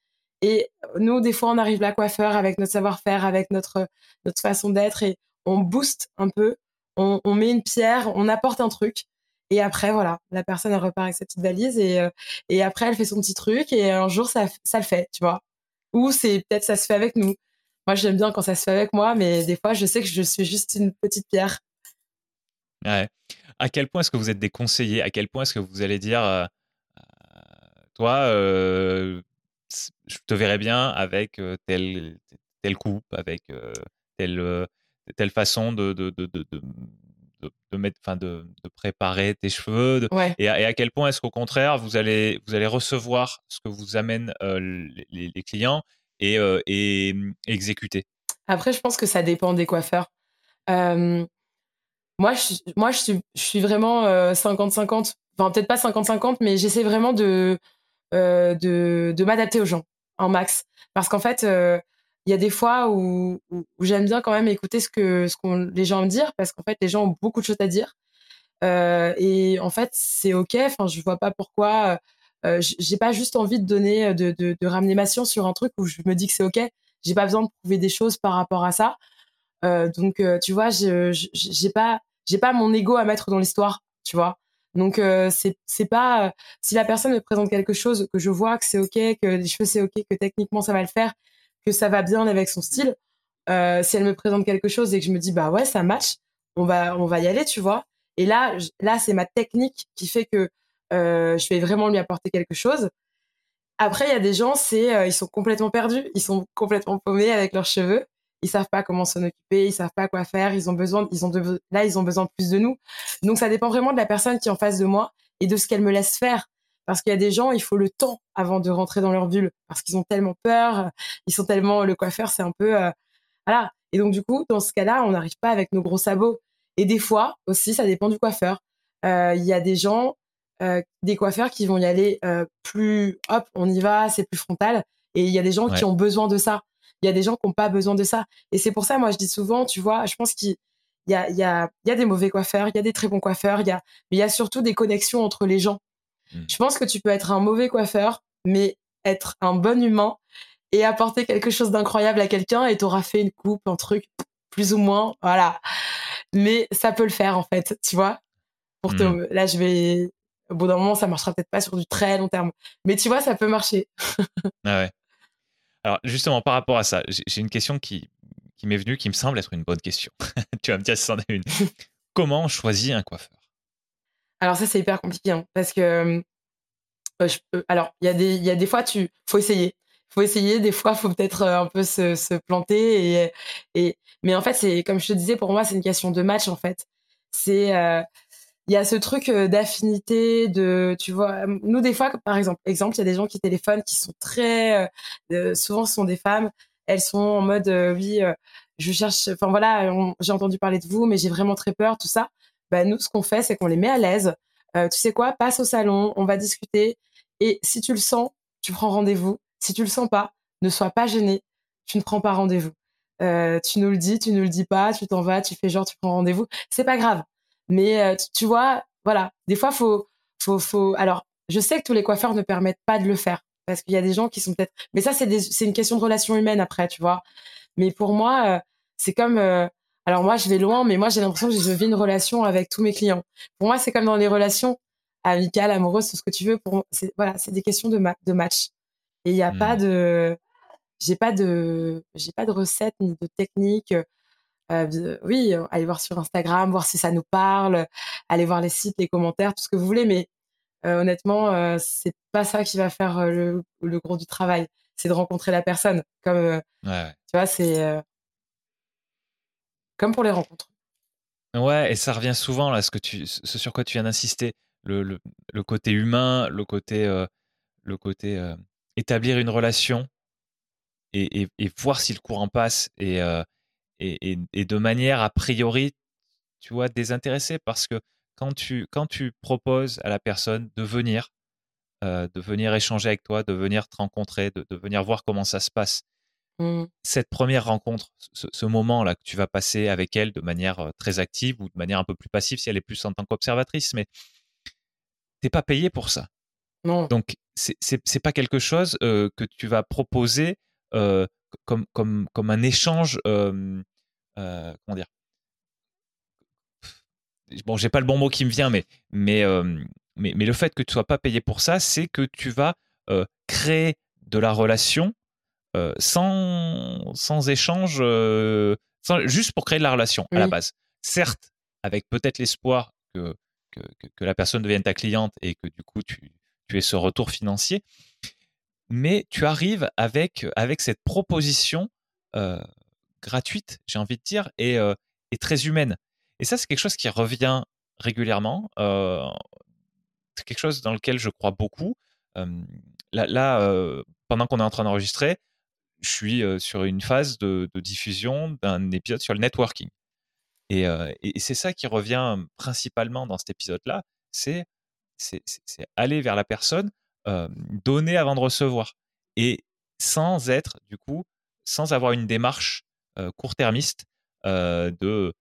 Et nous, des fois, on arrive la coiffeur avec notre savoir-faire, avec notre, notre façon d'être et on booste un peu, on, on, met une pierre, on apporte un truc. Et après, voilà, la personne, elle repart avec sa petite valise et, euh, et après, elle fait son petit truc et un jour, ça, ça le fait, tu vois. Ou c'est peut-être ça se fait avec nous. Moi, j'aime bien quand ça se fait avec moi, mais des fois, je sais que je suis juste une petite pierre. Ouais à quel point est-ce que vous êtes des conseillers? À quel point est-ce que vous allez dire, euh, toi, euh, je te verrais bien avec telle, telle coupe, avec telle, telle façon de, de, de de, mettre, enfin de, de, préparer tes cheveux, et, à, quel point est-ce qu'au contraire vous allez vous allez recevoir ce que vous amènent les, les, clients et, et, exécuter? Après, je pense que ça dépend des coiffeurs. Moi, je, moi, je suis, je suis vraiment 50-50. Euh, enfin, peut-être pas 50-50, mais j'essaie vraiment de, de, de m'adapter aux gens en max. Parce qu'en fait, il y a des fois où, j'aime bien quand même écouter ce que, ce qu'on les gens me disent, parce qu'en fait, les gens ont beaucoup de choses à dire. et en fait, c'est OK. Enfin, je vois pas pourquoi. j'ai pas juste envie de donner, de, de, de, ramener ma science sur un truc où je me dis que c'est OK. J'ai pas besoin de prouver des choses par rapport à ça. donc, tu vois, j'ai pas j'ai pas mon ego à mettre dans l'histoire, tu vois. Donc euh, c'est c'est pas euh, si la personne me présente quelque chose que je vois que c'est ok, que les cheveux c'est ok, que techniquement ça va le faire, que ça va bien avec son style. Euh, si elle me présente quelque chose et que je me dis bah ouais ça match, on va on va y aller, tu vois. Et là là c'est ma technique qui fait que euh, je vais vraiment lui apporter quelque chose. Après il y a des gens c'est euh, ils sont complètement perdus, ils sont complètement paumés avec leurs cheveux ils savent pas comment s'en occuper, ils savent pas quoi faire, ils ont besoin, ils ont là, ils ont besoin de plus de nous. Donc, ça dépend vraiment de la personne qui est en face de moi et de ce qu'elle me laisse faire. Parce qu'il y a des gens, il faut le temps avant de rentrer dans leur bulle parce qu'ils ont tellement peur, ils sont tellement, le coiffeur, c'est un peu, euh, voilà. Et donc, du coup, dans ce cas-là, on n'arrive pas avec nos gros sabots. Et des fois, aussi, ça dépend du coiffeur. Euh, il y a des gens, euh, des coiffeurs qui vont y aller plus, hop, on y va, c'est plus frontal. Et il y a des gens qui ont besoin de ça. Il y a des gens qui n'ont pas besoin de ça. Et c'est pour ça, moi, je dis souvent, tu vois, je pense qu'il y a, il y, a, il y a des mauvais coiffeurs, il y a des très bons coiffeurs, il y a, mais il y a surtout des connexions entre les gens. Hmm. Je pense que tu peux être un mauvais coiffeur, mais être un bon humain et apporter quelque chose d'incroyable à quelqu'un et t'auras fait une coupe, un truc, plus ou moins, voilà. Mais ça peut le faire, en fait, tu vois. Pour te, hmm. là, je vais, au bout d'un moment, ça marchera peut-être pas sur du très long terme. Mais tu vois, ça peut marcher. ah ouais. Alors justement, par rapport à ça, j'ai une question qui, qui m'est venue, qui me semble être une bonne question. tu vas me dire si c'en est une. Comment on choisit un coiffeur? Alors ça, c'est hyper compliqué, hein, parce que euh, je alors il y a des, y a des fois, tu, faut essayer. Faut essayer. Des fois, faut peut-être euh, un peu se, se, planter. Et, et, mais en fait, c'est comme je te disais, pour moi, c'est une question de match. En fait, c'est euh, il y a ce truc euh, d'affinité, de, tu vois, nous des fois, par exemple, exemple, il y a des gens qui téléphonent qui sont très, euh, euh, souvent ce sont des femmes, elles sont en mode, oui, je cherche, enfin voilà, j'ai entendu parler de vous, mais j'ai vraiment très peur, tout ça. Bah nous, ce qu'on fait, c'est qu'on les met à l'aise. tu sais quoi, passe au salon, on va discuter, et si tu le sens, tu prends rendez-vous. Si tu le sens pas, ne sois pas gêné, tu ne prends pas rendez-vous. tu nous le dis, tu ne le dis pas, tu t'en vas, tu fais genre tu prends rendez-vous. C'est pas grave. Mais euh, tu, vois, voilà, des fois, faut, faut, faut. Alors, je sais que tous les coiffeurs ne permettent pas de le faire parce qu'il y a des gens qui sont peut-être. Mais ça, c'est une question de relation humaine après, tu vois. Mais pour moi, euh, c'est comme. Alors moi, je vais loin, mais moi, j'ai l'impression que je vis une relation avec tous mes clients. Pour moi, c'est comme dans les relations amicales, amoureuses, tout ce que tu veux. Pour voilà, c'est des questions de, de match. Et il n'y a pas mmh. de, j'ai pas de, j'ai pas de recette ni de technique. Euh, oui, allez voir sur Instagram, voir si ça nous parle, allez voir les sites, les commentaires, tout ce que vous voulez. Mais euh, honnêtement, euh, c'est pas ça qui va faire le, le, gros du travail. C'est de rencontrer la personne. Comme tu vois, c'est comme pour les rencontres. Ouais, et ça revient souvent là, ce que tu, sur quoi tu viens d'insister, le, côté humain, le côté, le côté établir une relation et, voir si le courant passe et, et, de manière a priori, tu vois, désintéressée parce que quand tu, quand tu proposes à la personne de venir, de venir échanger avec toi, de venir te rencontrer, de, venir voir comment ça se passe, mmh. cette première rencontre, ce, moment-là que tu vas passer avec elle de manière très active ou de manière un peu plus passive si elle est plus en tant qu'observatrice, mais t'es pas payé pour ça. Non. Donc, c'est pas quelque chose que tu vas proposer comme, comme, comme un échange. comment dire? Bon, j'ai pas le bon mot qui me vient, mais, mais, mais, mais, le fait que tu sois pas payé pour ça, c'est que tu vas créer de la relation sans, sans échange, juste pour créer de la relation à la base. Certes, avec peut-être l'espoir que, que, que, la personne devienne ta cliente et que du coup tu, tu aies ce retour financier. Mais tu arrives avec, avec cette proposition euh, gratuite, j'ai envie de dire, et, euh, et, très humaine. Et ça, c'est quelque chose qui revient régulièrement. Euh, c'est quelque chose dans lequel je crois beaucoup. là, là pendant qu'on est en train d'enregistrer, je suis sur une phase de, de diffusion d'un épisode sur le networking. Et, et c'est ça qui revient principalement dans cet épisode-là, c'est c'est aller vers la personne, donner avant de recevoir. Et sans être, du coup, sans avoir une démarche court-termiste de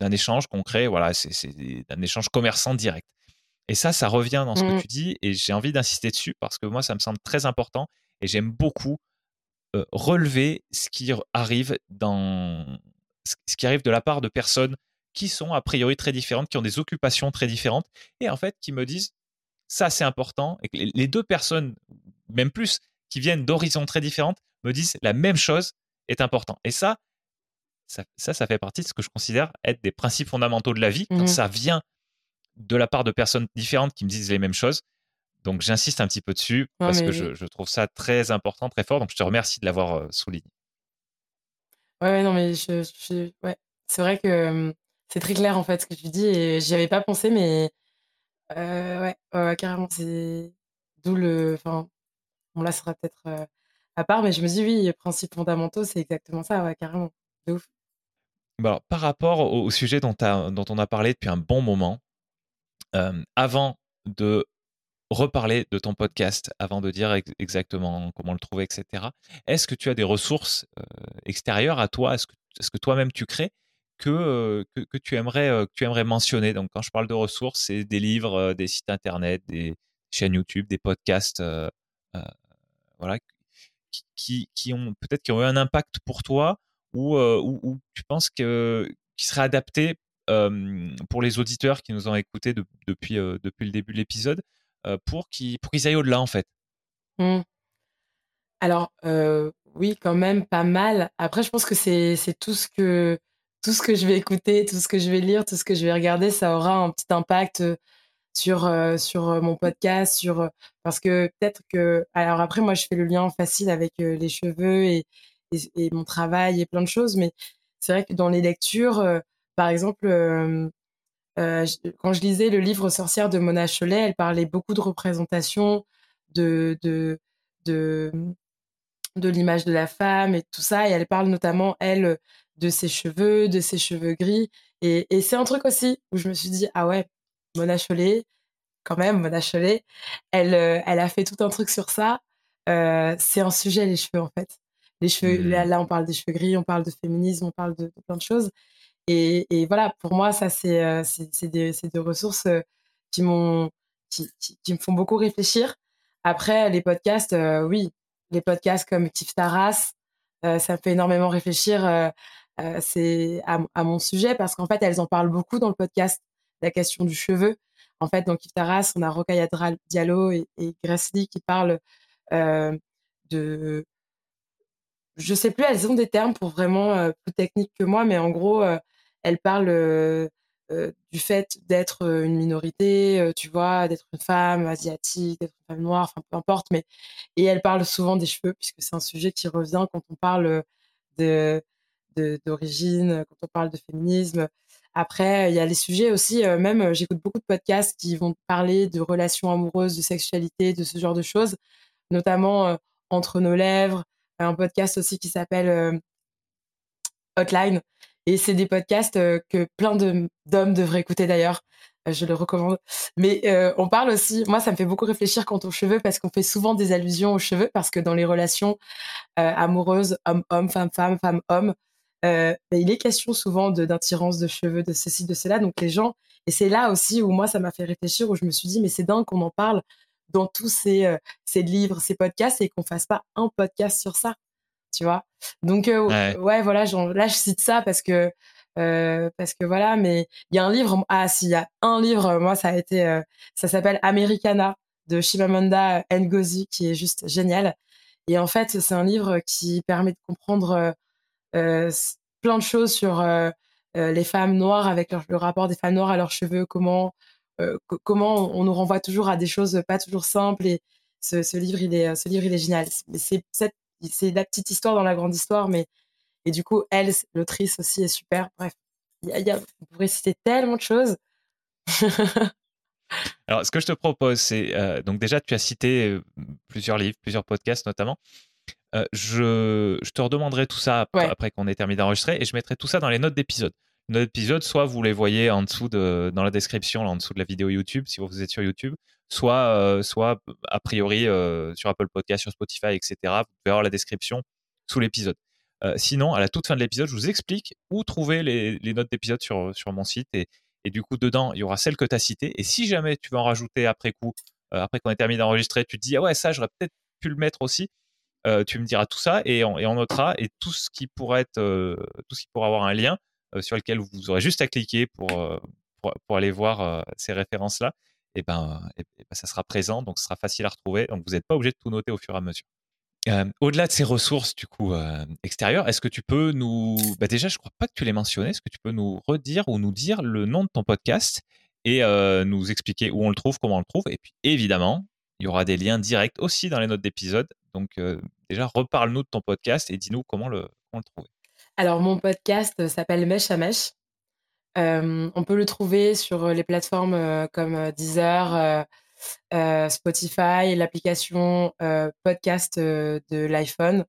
d'un échange concret, voilà, c'est un échange commerçant direct. Et ça, ça revient dans ce que mmh. tu dis, et j'ai envie d'insister dessus parce que moi, ça me semble très important, et j'aime beaucoup relever ce qui arrive dans ce qui arrive de la part de personnes qui sont a priori très différentes, qui ont des occupations très différentes, et en fait qui me disent ça c'est important, et que les deux personnes, même plus, qui viennent d'horizons très différentes, me disent la même chose est important. Et ça, ça, ça, fait partie de ce que je considère être des principes fondamentaux de la vie, quand mmh ça vient de la part de personnes différentes qui me disent les mêmes choses. Donc j'insiste un petit peu dessus parce que je, trouve ça très important, très fort. Donc je te remercie de l'avoir euh, souligné. Ouais, non, mais je, ouais. c'est vrai que c'est très clair en fait ce que tu dis et j'y avais pas pensé, mais euh, ouais, carrément, c'est d'où le. Enfin, bon, là, ça sera peut-être à part, mais je me dis, oui, les principes fondamentaux, c'est exactement ça, ouais, carrément. De ouf. Bah, par rapport au, sujet dont, dont, on a parlé depuis un bon moment, avant de reparler de ton podcast, avant de dire exactement comment le trouver, etc., est-ce que tu as des ressources extérieures à toi? Est-ce que, est -ce que toi-même tu crées que, que, tu aimerais, tu aimerais mentionner? Donc, quand je parle de ressources, c'est des livres, des sites internet, des chaînes YouTube, des podcasts, voilà, qui, qui, ont peut-être eu un impact pour toi ou, ou, tu penses que qui serait adapté pour les auditeurs qui nous ont écoutés depuis, depuis le début de l'épisode pour qu'ils pour qu'ils aillent au-delà en fait. Mmh. Alors oui, quand même pas mal. Après, je pense que c'est tout ce que tout ce que je vais écouter, tout ce que je vais lire, tout ce que je vais regarder, ça aura un petit impact euh, sur euh, sur euh, mon podcast, sur parce que peut-être que alors après moi je fais le lien facile avec les cheveux et, et, mon travail et plein de choses, mais c'est vrai que dans les lectures, par exemple, quand je lisais le livre Sorcière de Mona Cholet, elle parlait beaucoup de représentation de de de de l'image de la femme et tout ça, et elle parle notamment elle de ses cheveux, de ses cheveux gris. Et, c'est un truc aussi où je me suis dit, ah ouais, Mona Chollet, quand même, Mona Chollet, elle, euh, elle a fait tout un truc sur ça. Euh, c'est un sujet, les cheveux, en fait. Les cheveux, mmh. là, on parle des cheveux gris, on parle de féminisme, on parle de, plein de choses. Et, voilà, pour moi, ça, c'est euh, des, des, ressources qui m'ont qui, qui, me font beaucoup réfléchir. Après, les podcasts, oui, les podcasts comme Kif Taras, ça me fait énormément réfléchir c'est à, à, mon sujet parce qu'en fait, elles en parlent beaucoup dans le podcast, la question du cheveu. En fait, dans Kif Taras, on a Rokaya Diallo et, et qui parlent de je sais plus, elles ont des termes pour vraiment euh, plus techniques que moi, mais en gros, euh, elles parlent euh, du fait d'être une minorité, tu vois, d'être une femme asiatique, d'être une femme noire, enfin peu importe, mais et elles parlent souvent des cheveux puisque c'est un sujet qui revient quand on parle d'origine, quand on parle de féminisme. Après, il y a les sujets aussi, même j'écoute beaucoup de podcasts qui vont parler de relations amoureuses, de sexualité, de ce genre de choses, notamment entre nos lèvres, un podcast aussi qui s'appelle euh, Hotline. Et c'est des podcasts euh, que plein d'hommes devraient écouter d'ailleurs. Euh, je le recommande. Mais on parle aussi, moi ça me fait beaucoup réfléchir quant aux cheveux parce qu'on fait souvent des allusions aux cheveux parce que dans les relations amoureuses, homme-homme, femme-femme, femme-homme, ben, il est question souvent d'intirance de, de cheveux, de ceci, de cela. Donc les gens, et c'est là aussi où moi ça m'a fait réfléchir, où je me suis dit, mais c'est dingue qu'on en parle dans tous ces, euh, ces livres, ces podcasts et qu'on fasse pas un podcast sur ça, tu vois? Donc euh, ouais. voilà, là je cite ça parce que euh, parce que voilà, mais il y a un livre, ah s'il y a un livre, moi ça a été, ça s'appelle Americana de Shimamanda Ngozi qui est juste génial. Et en fait, c'est un livre qui permet de comprendre plein de choses sur les femmes noires avec le rapport des femmes noires à leurs cheveux, comment comment on nous renvoie toujours à des choses pas toujours simples. Et ce, livre, il est, ce livre, il est génial. C'est c'est la petite histoire dans la grande histoire, mais et du coup, elle, l'autrice aussi, est super. Bref, y y a, on pourrait citer tellement de choses. Alors, ce que je te propose, c'est euh, donc déjà, tu as cité euh, plusieurs livres, plusieurs podcasts notamment. je, je, te redemanderai tout ça après qu'on ait terminé d'enregistrer et je mettrai tout ça dans les notes d'épisode notre épisode, soit vous les voyez en dessous de, dans la description, en dessous de la vidéo YouTube, si vous êtes sur YouTube, soit, euh, soit a priori euh, sur Apple Podcast, sur Spotify, etc. Vous pouvez avoir la description sous l'épisode. Euh, sinon, à la toute fin de l'épisode, je vous explique où trouver les, notes d'épisode sur, sur mon site. Et, et, du coup, dedans, il y aura celle que tu as citée. Et si jamais tu veux en rajouter après coup, après qu'on ait terminé d'enregistrer, tu te dis, ah ouais, ça, j'aurais peut-être pu le mettre aussi. tu me diras tout ça et on, et on notera. Et tout ce qui pourrait être, tout ce qui pourrait avoir un lien, sur lequel vous aurez juste à cliquer pour, euh, aller voir euh, ces références-là, et ben, et, ben, ça sera présent, donc ce sera facile à retrouver. Donc vous n'êtes pas obligé de tout noter au fur et à mesure. Au-delà de ces ressources extérieures, est-ce que tu peux nous, bah déjà je crois pas que tu l'aies mentionné, est-ce que tu peux nous redire ou nous dire le nom de ton podcast et nous expliquer où on le trouve, comment on le trouve, et puis évidemment il y aura des liens directs aussi dans les notes d'épisode. Donc déjà reparle-nous de ton podcast et dis-nous comment le, comment le trouver. Alors, mon podcast s'appelle Mèche à Mèche. on peut le trouver sur les plateformes comme Deezer, Spotify, l'application podcast de l'iPhone.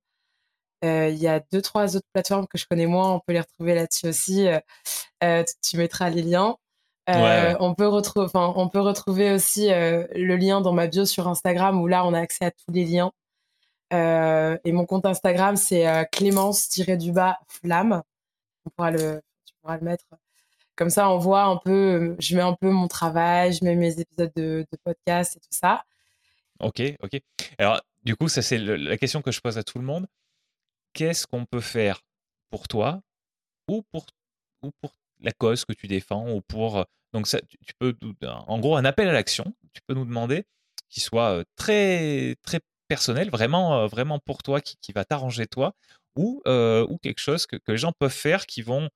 Il y a deux, trois autres plateformes que je connais moins. On peut les retrouver là-dessus aussi. tu mettras les liens. On, peut retrouver, on peut retrouver aussi le lien dans ma bio sur Instagram où là, on a accès à tous les liens. Euh, et mon compte Instagram, c'est euh, Clémence-du-bas flamme. On pourra le, tu pourras le mettre. Comme ça, on voit un peu, je mets un peu mon travail, je mets mes épisodes de, podcast et tout ça. Ok, ok. Alors, du coup, ça, c'est la question que je pose à tout le monde. Qu'est-ce qu'on peut faire pour toi ou pour, ou pour la cause que tu défends ou pour. Donc, ça, tu peux, en gros, un appel à l'action, tu peux nous demander qui soit euh, très, très personnel, vraiment, euh, vraiment pour toi, qui, va t'arranger toi, ou, euh, ou quelque chose que, les gens peuvent faire qui vont,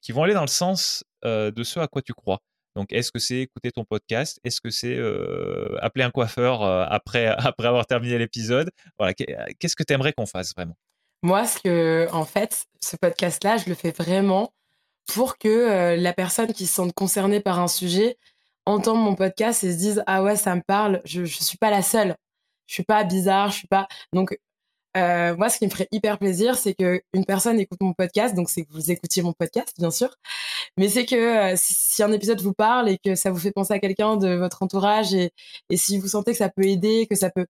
qui, vont aller dans le sens euh, de ce à quoi tu crois. Donc, est-ce que c'est écouter ton podcast? Est-ce que c'est appeler un coiffeur après, après avoir terminé l'épisode? Voilà, qu'est-ce que tu aimerais qu'on fasse vraiment? Moi, ce que, en fait, ce podcast-là, je le fais vraiment pour que la personne qui se sente concernée par un sujet entende mon podcast et se dise ah ouais ça me parle je ne suis pas la seule je suis pas bizarre, je suis pas. Donc, euh, moi, ce qui me ferait hyper plaisir, c'est que une personne écoute mon podcast, donc c'est que vous écoutiez mon podcast, bien sûr, mais c'est que euh, si, un épisode vous parle et que ça vous fait penser à quelqu'un de votre entourage et, et si vous sentez que ça peut aider, que ça peut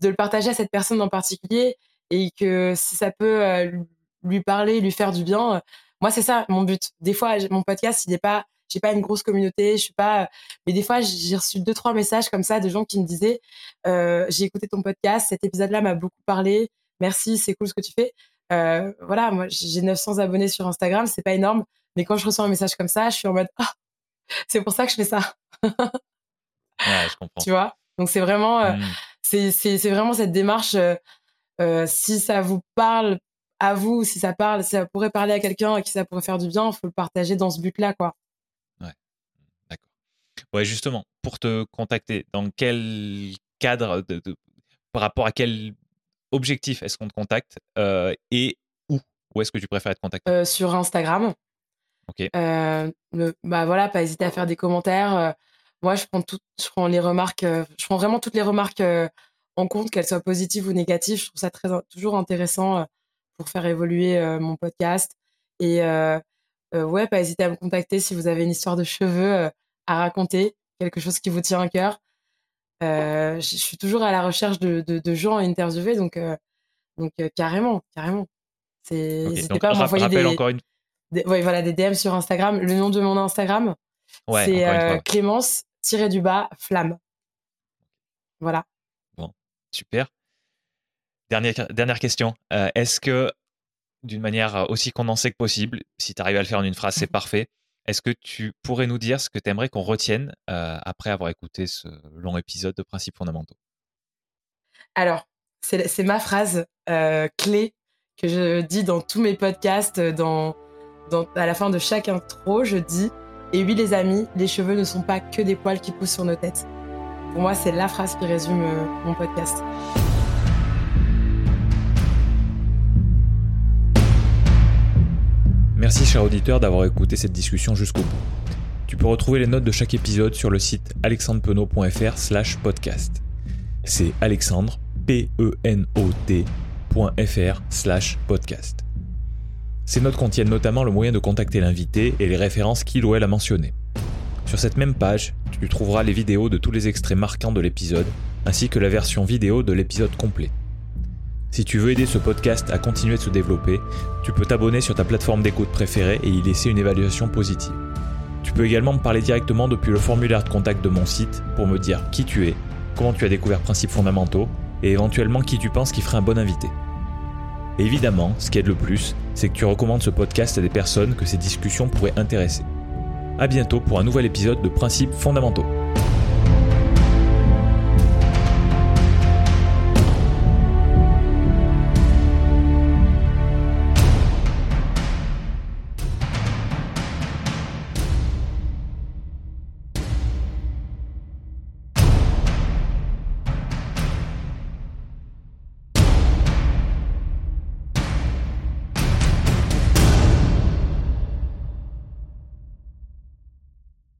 de le partager à cette personne en particulier et que si ça peut euh, lui parler, lui faire du bien. Moi, c'est ça mon but. Des fois, mon podcast, il n'est pas, j'ai pas une grosse communauté, je suis pas, mais des fois, j'ai reçu deux trois messages comme ça de gens qui me disaient, euh, j'ai écouté ton podcast, cet épisode-là m'a beaucoup parlé, merci, c'est cool ce que tu fais. Euh, voilà, moi, j'ai 900 abonnés sur Instagram, c'est pas énorme, mais quand je reçois un message comme ça, je suis en mode, ah, c'est pour ça que je fais ça. ouais, je comprends. Tu vois, donc c'est vraiment, euh, mmh. c'est vraiment cette démarche. si ça vous parle, à vous, si ça parle, si ça pourrait parler à quelqu'un et qui ça pourrait faire du bien, il faut le partager dans ce but-là, quoi. Ouais, d'accord. Ouais, justement, pour te contacter, dans quel cadre, de, par rapport à quel objectif est-ce qu'on te contacte euh, et où Où est-ce que tu préfères être contacté? Euh, Sur Instagram. Ok. Euh, bah voilà, pas hésiter à faire des commentaires. moi, je prends tout, je prends les remarques, je prends vraiment toutes les remarques en compte, qu'elles soient positives ou négatives. Je trouve ça très, toujours intéressant pour faire évoluer euh, mon podcast. Et euh, euh, ouais, pas hésiter à me contacter si vous avez une histoire de cheveux à raconter, quelque chose qui vous tient à cœur. je suis toujours à la recherche de, de, gens à interviewer, donc, donc carrément, carrément. N'hésitez pas à m'envoyer des, encore une... ouais, voilà, des DM sur Instagram. Le nom de mon Instagram, c'est Clémence-du-bas flamme. Voilà. Bon, super. Dernière, question. Euh, est-ce que, d'une manière aussi condensée que possible, si tu arrives à le faire en une phrase, c'est mmh. parfait. Est-ce que tu pourrais nous dire ce que tu aimerais qu'on retienne euh, après avoir écouté ce long épisode de Principes fondamentaux? Alors, c'est ma phrase euh, clé que je dis dans tous mes podcasts. Dans, à la fin de chaque intro, je dis Et oui, les amis, les cheveux ne sont pas que des poils qui poussent sur nos têtes. Pour moi, c'est la phrase qui résume mon podcast. Merci cher auditeur d'avoir écouté cette discussion jusqu'au bout. Tu peux retrouver les notes de chaque épisode sur le site alexandrepenot.fr slash podcast. C'est alexandre, p e n o tfr slash podcast. Ces notes contiennent notamment le moyen de contacter l'invité et les références qu'il ou elle a mentionnées. Sur cette même page, tu trouveras les vidéos de tous les extraits marquants de l'épisode, ainsi que la version vidéo de l'épisode complet. Si tu veux aider ce podcast à continuer de se développer, tu peux t'abonner sur ta plateforme d'écoute préférée et y laisser une évaluation positive. Tu peux également me parler directement depuis le formulaire de contact de mon site pour me dire qui tu es, comment tu as découvert Principes fondamentaux et éventuellement qui tu penses qui ferait un bon invité. évidemment, ce qui aide le plus, c'est que tu recommandes ce podcast à des personnes que ces discussions pourraient intéresser. A bientôt pour un nouvel épisode de Principes fondamentaux.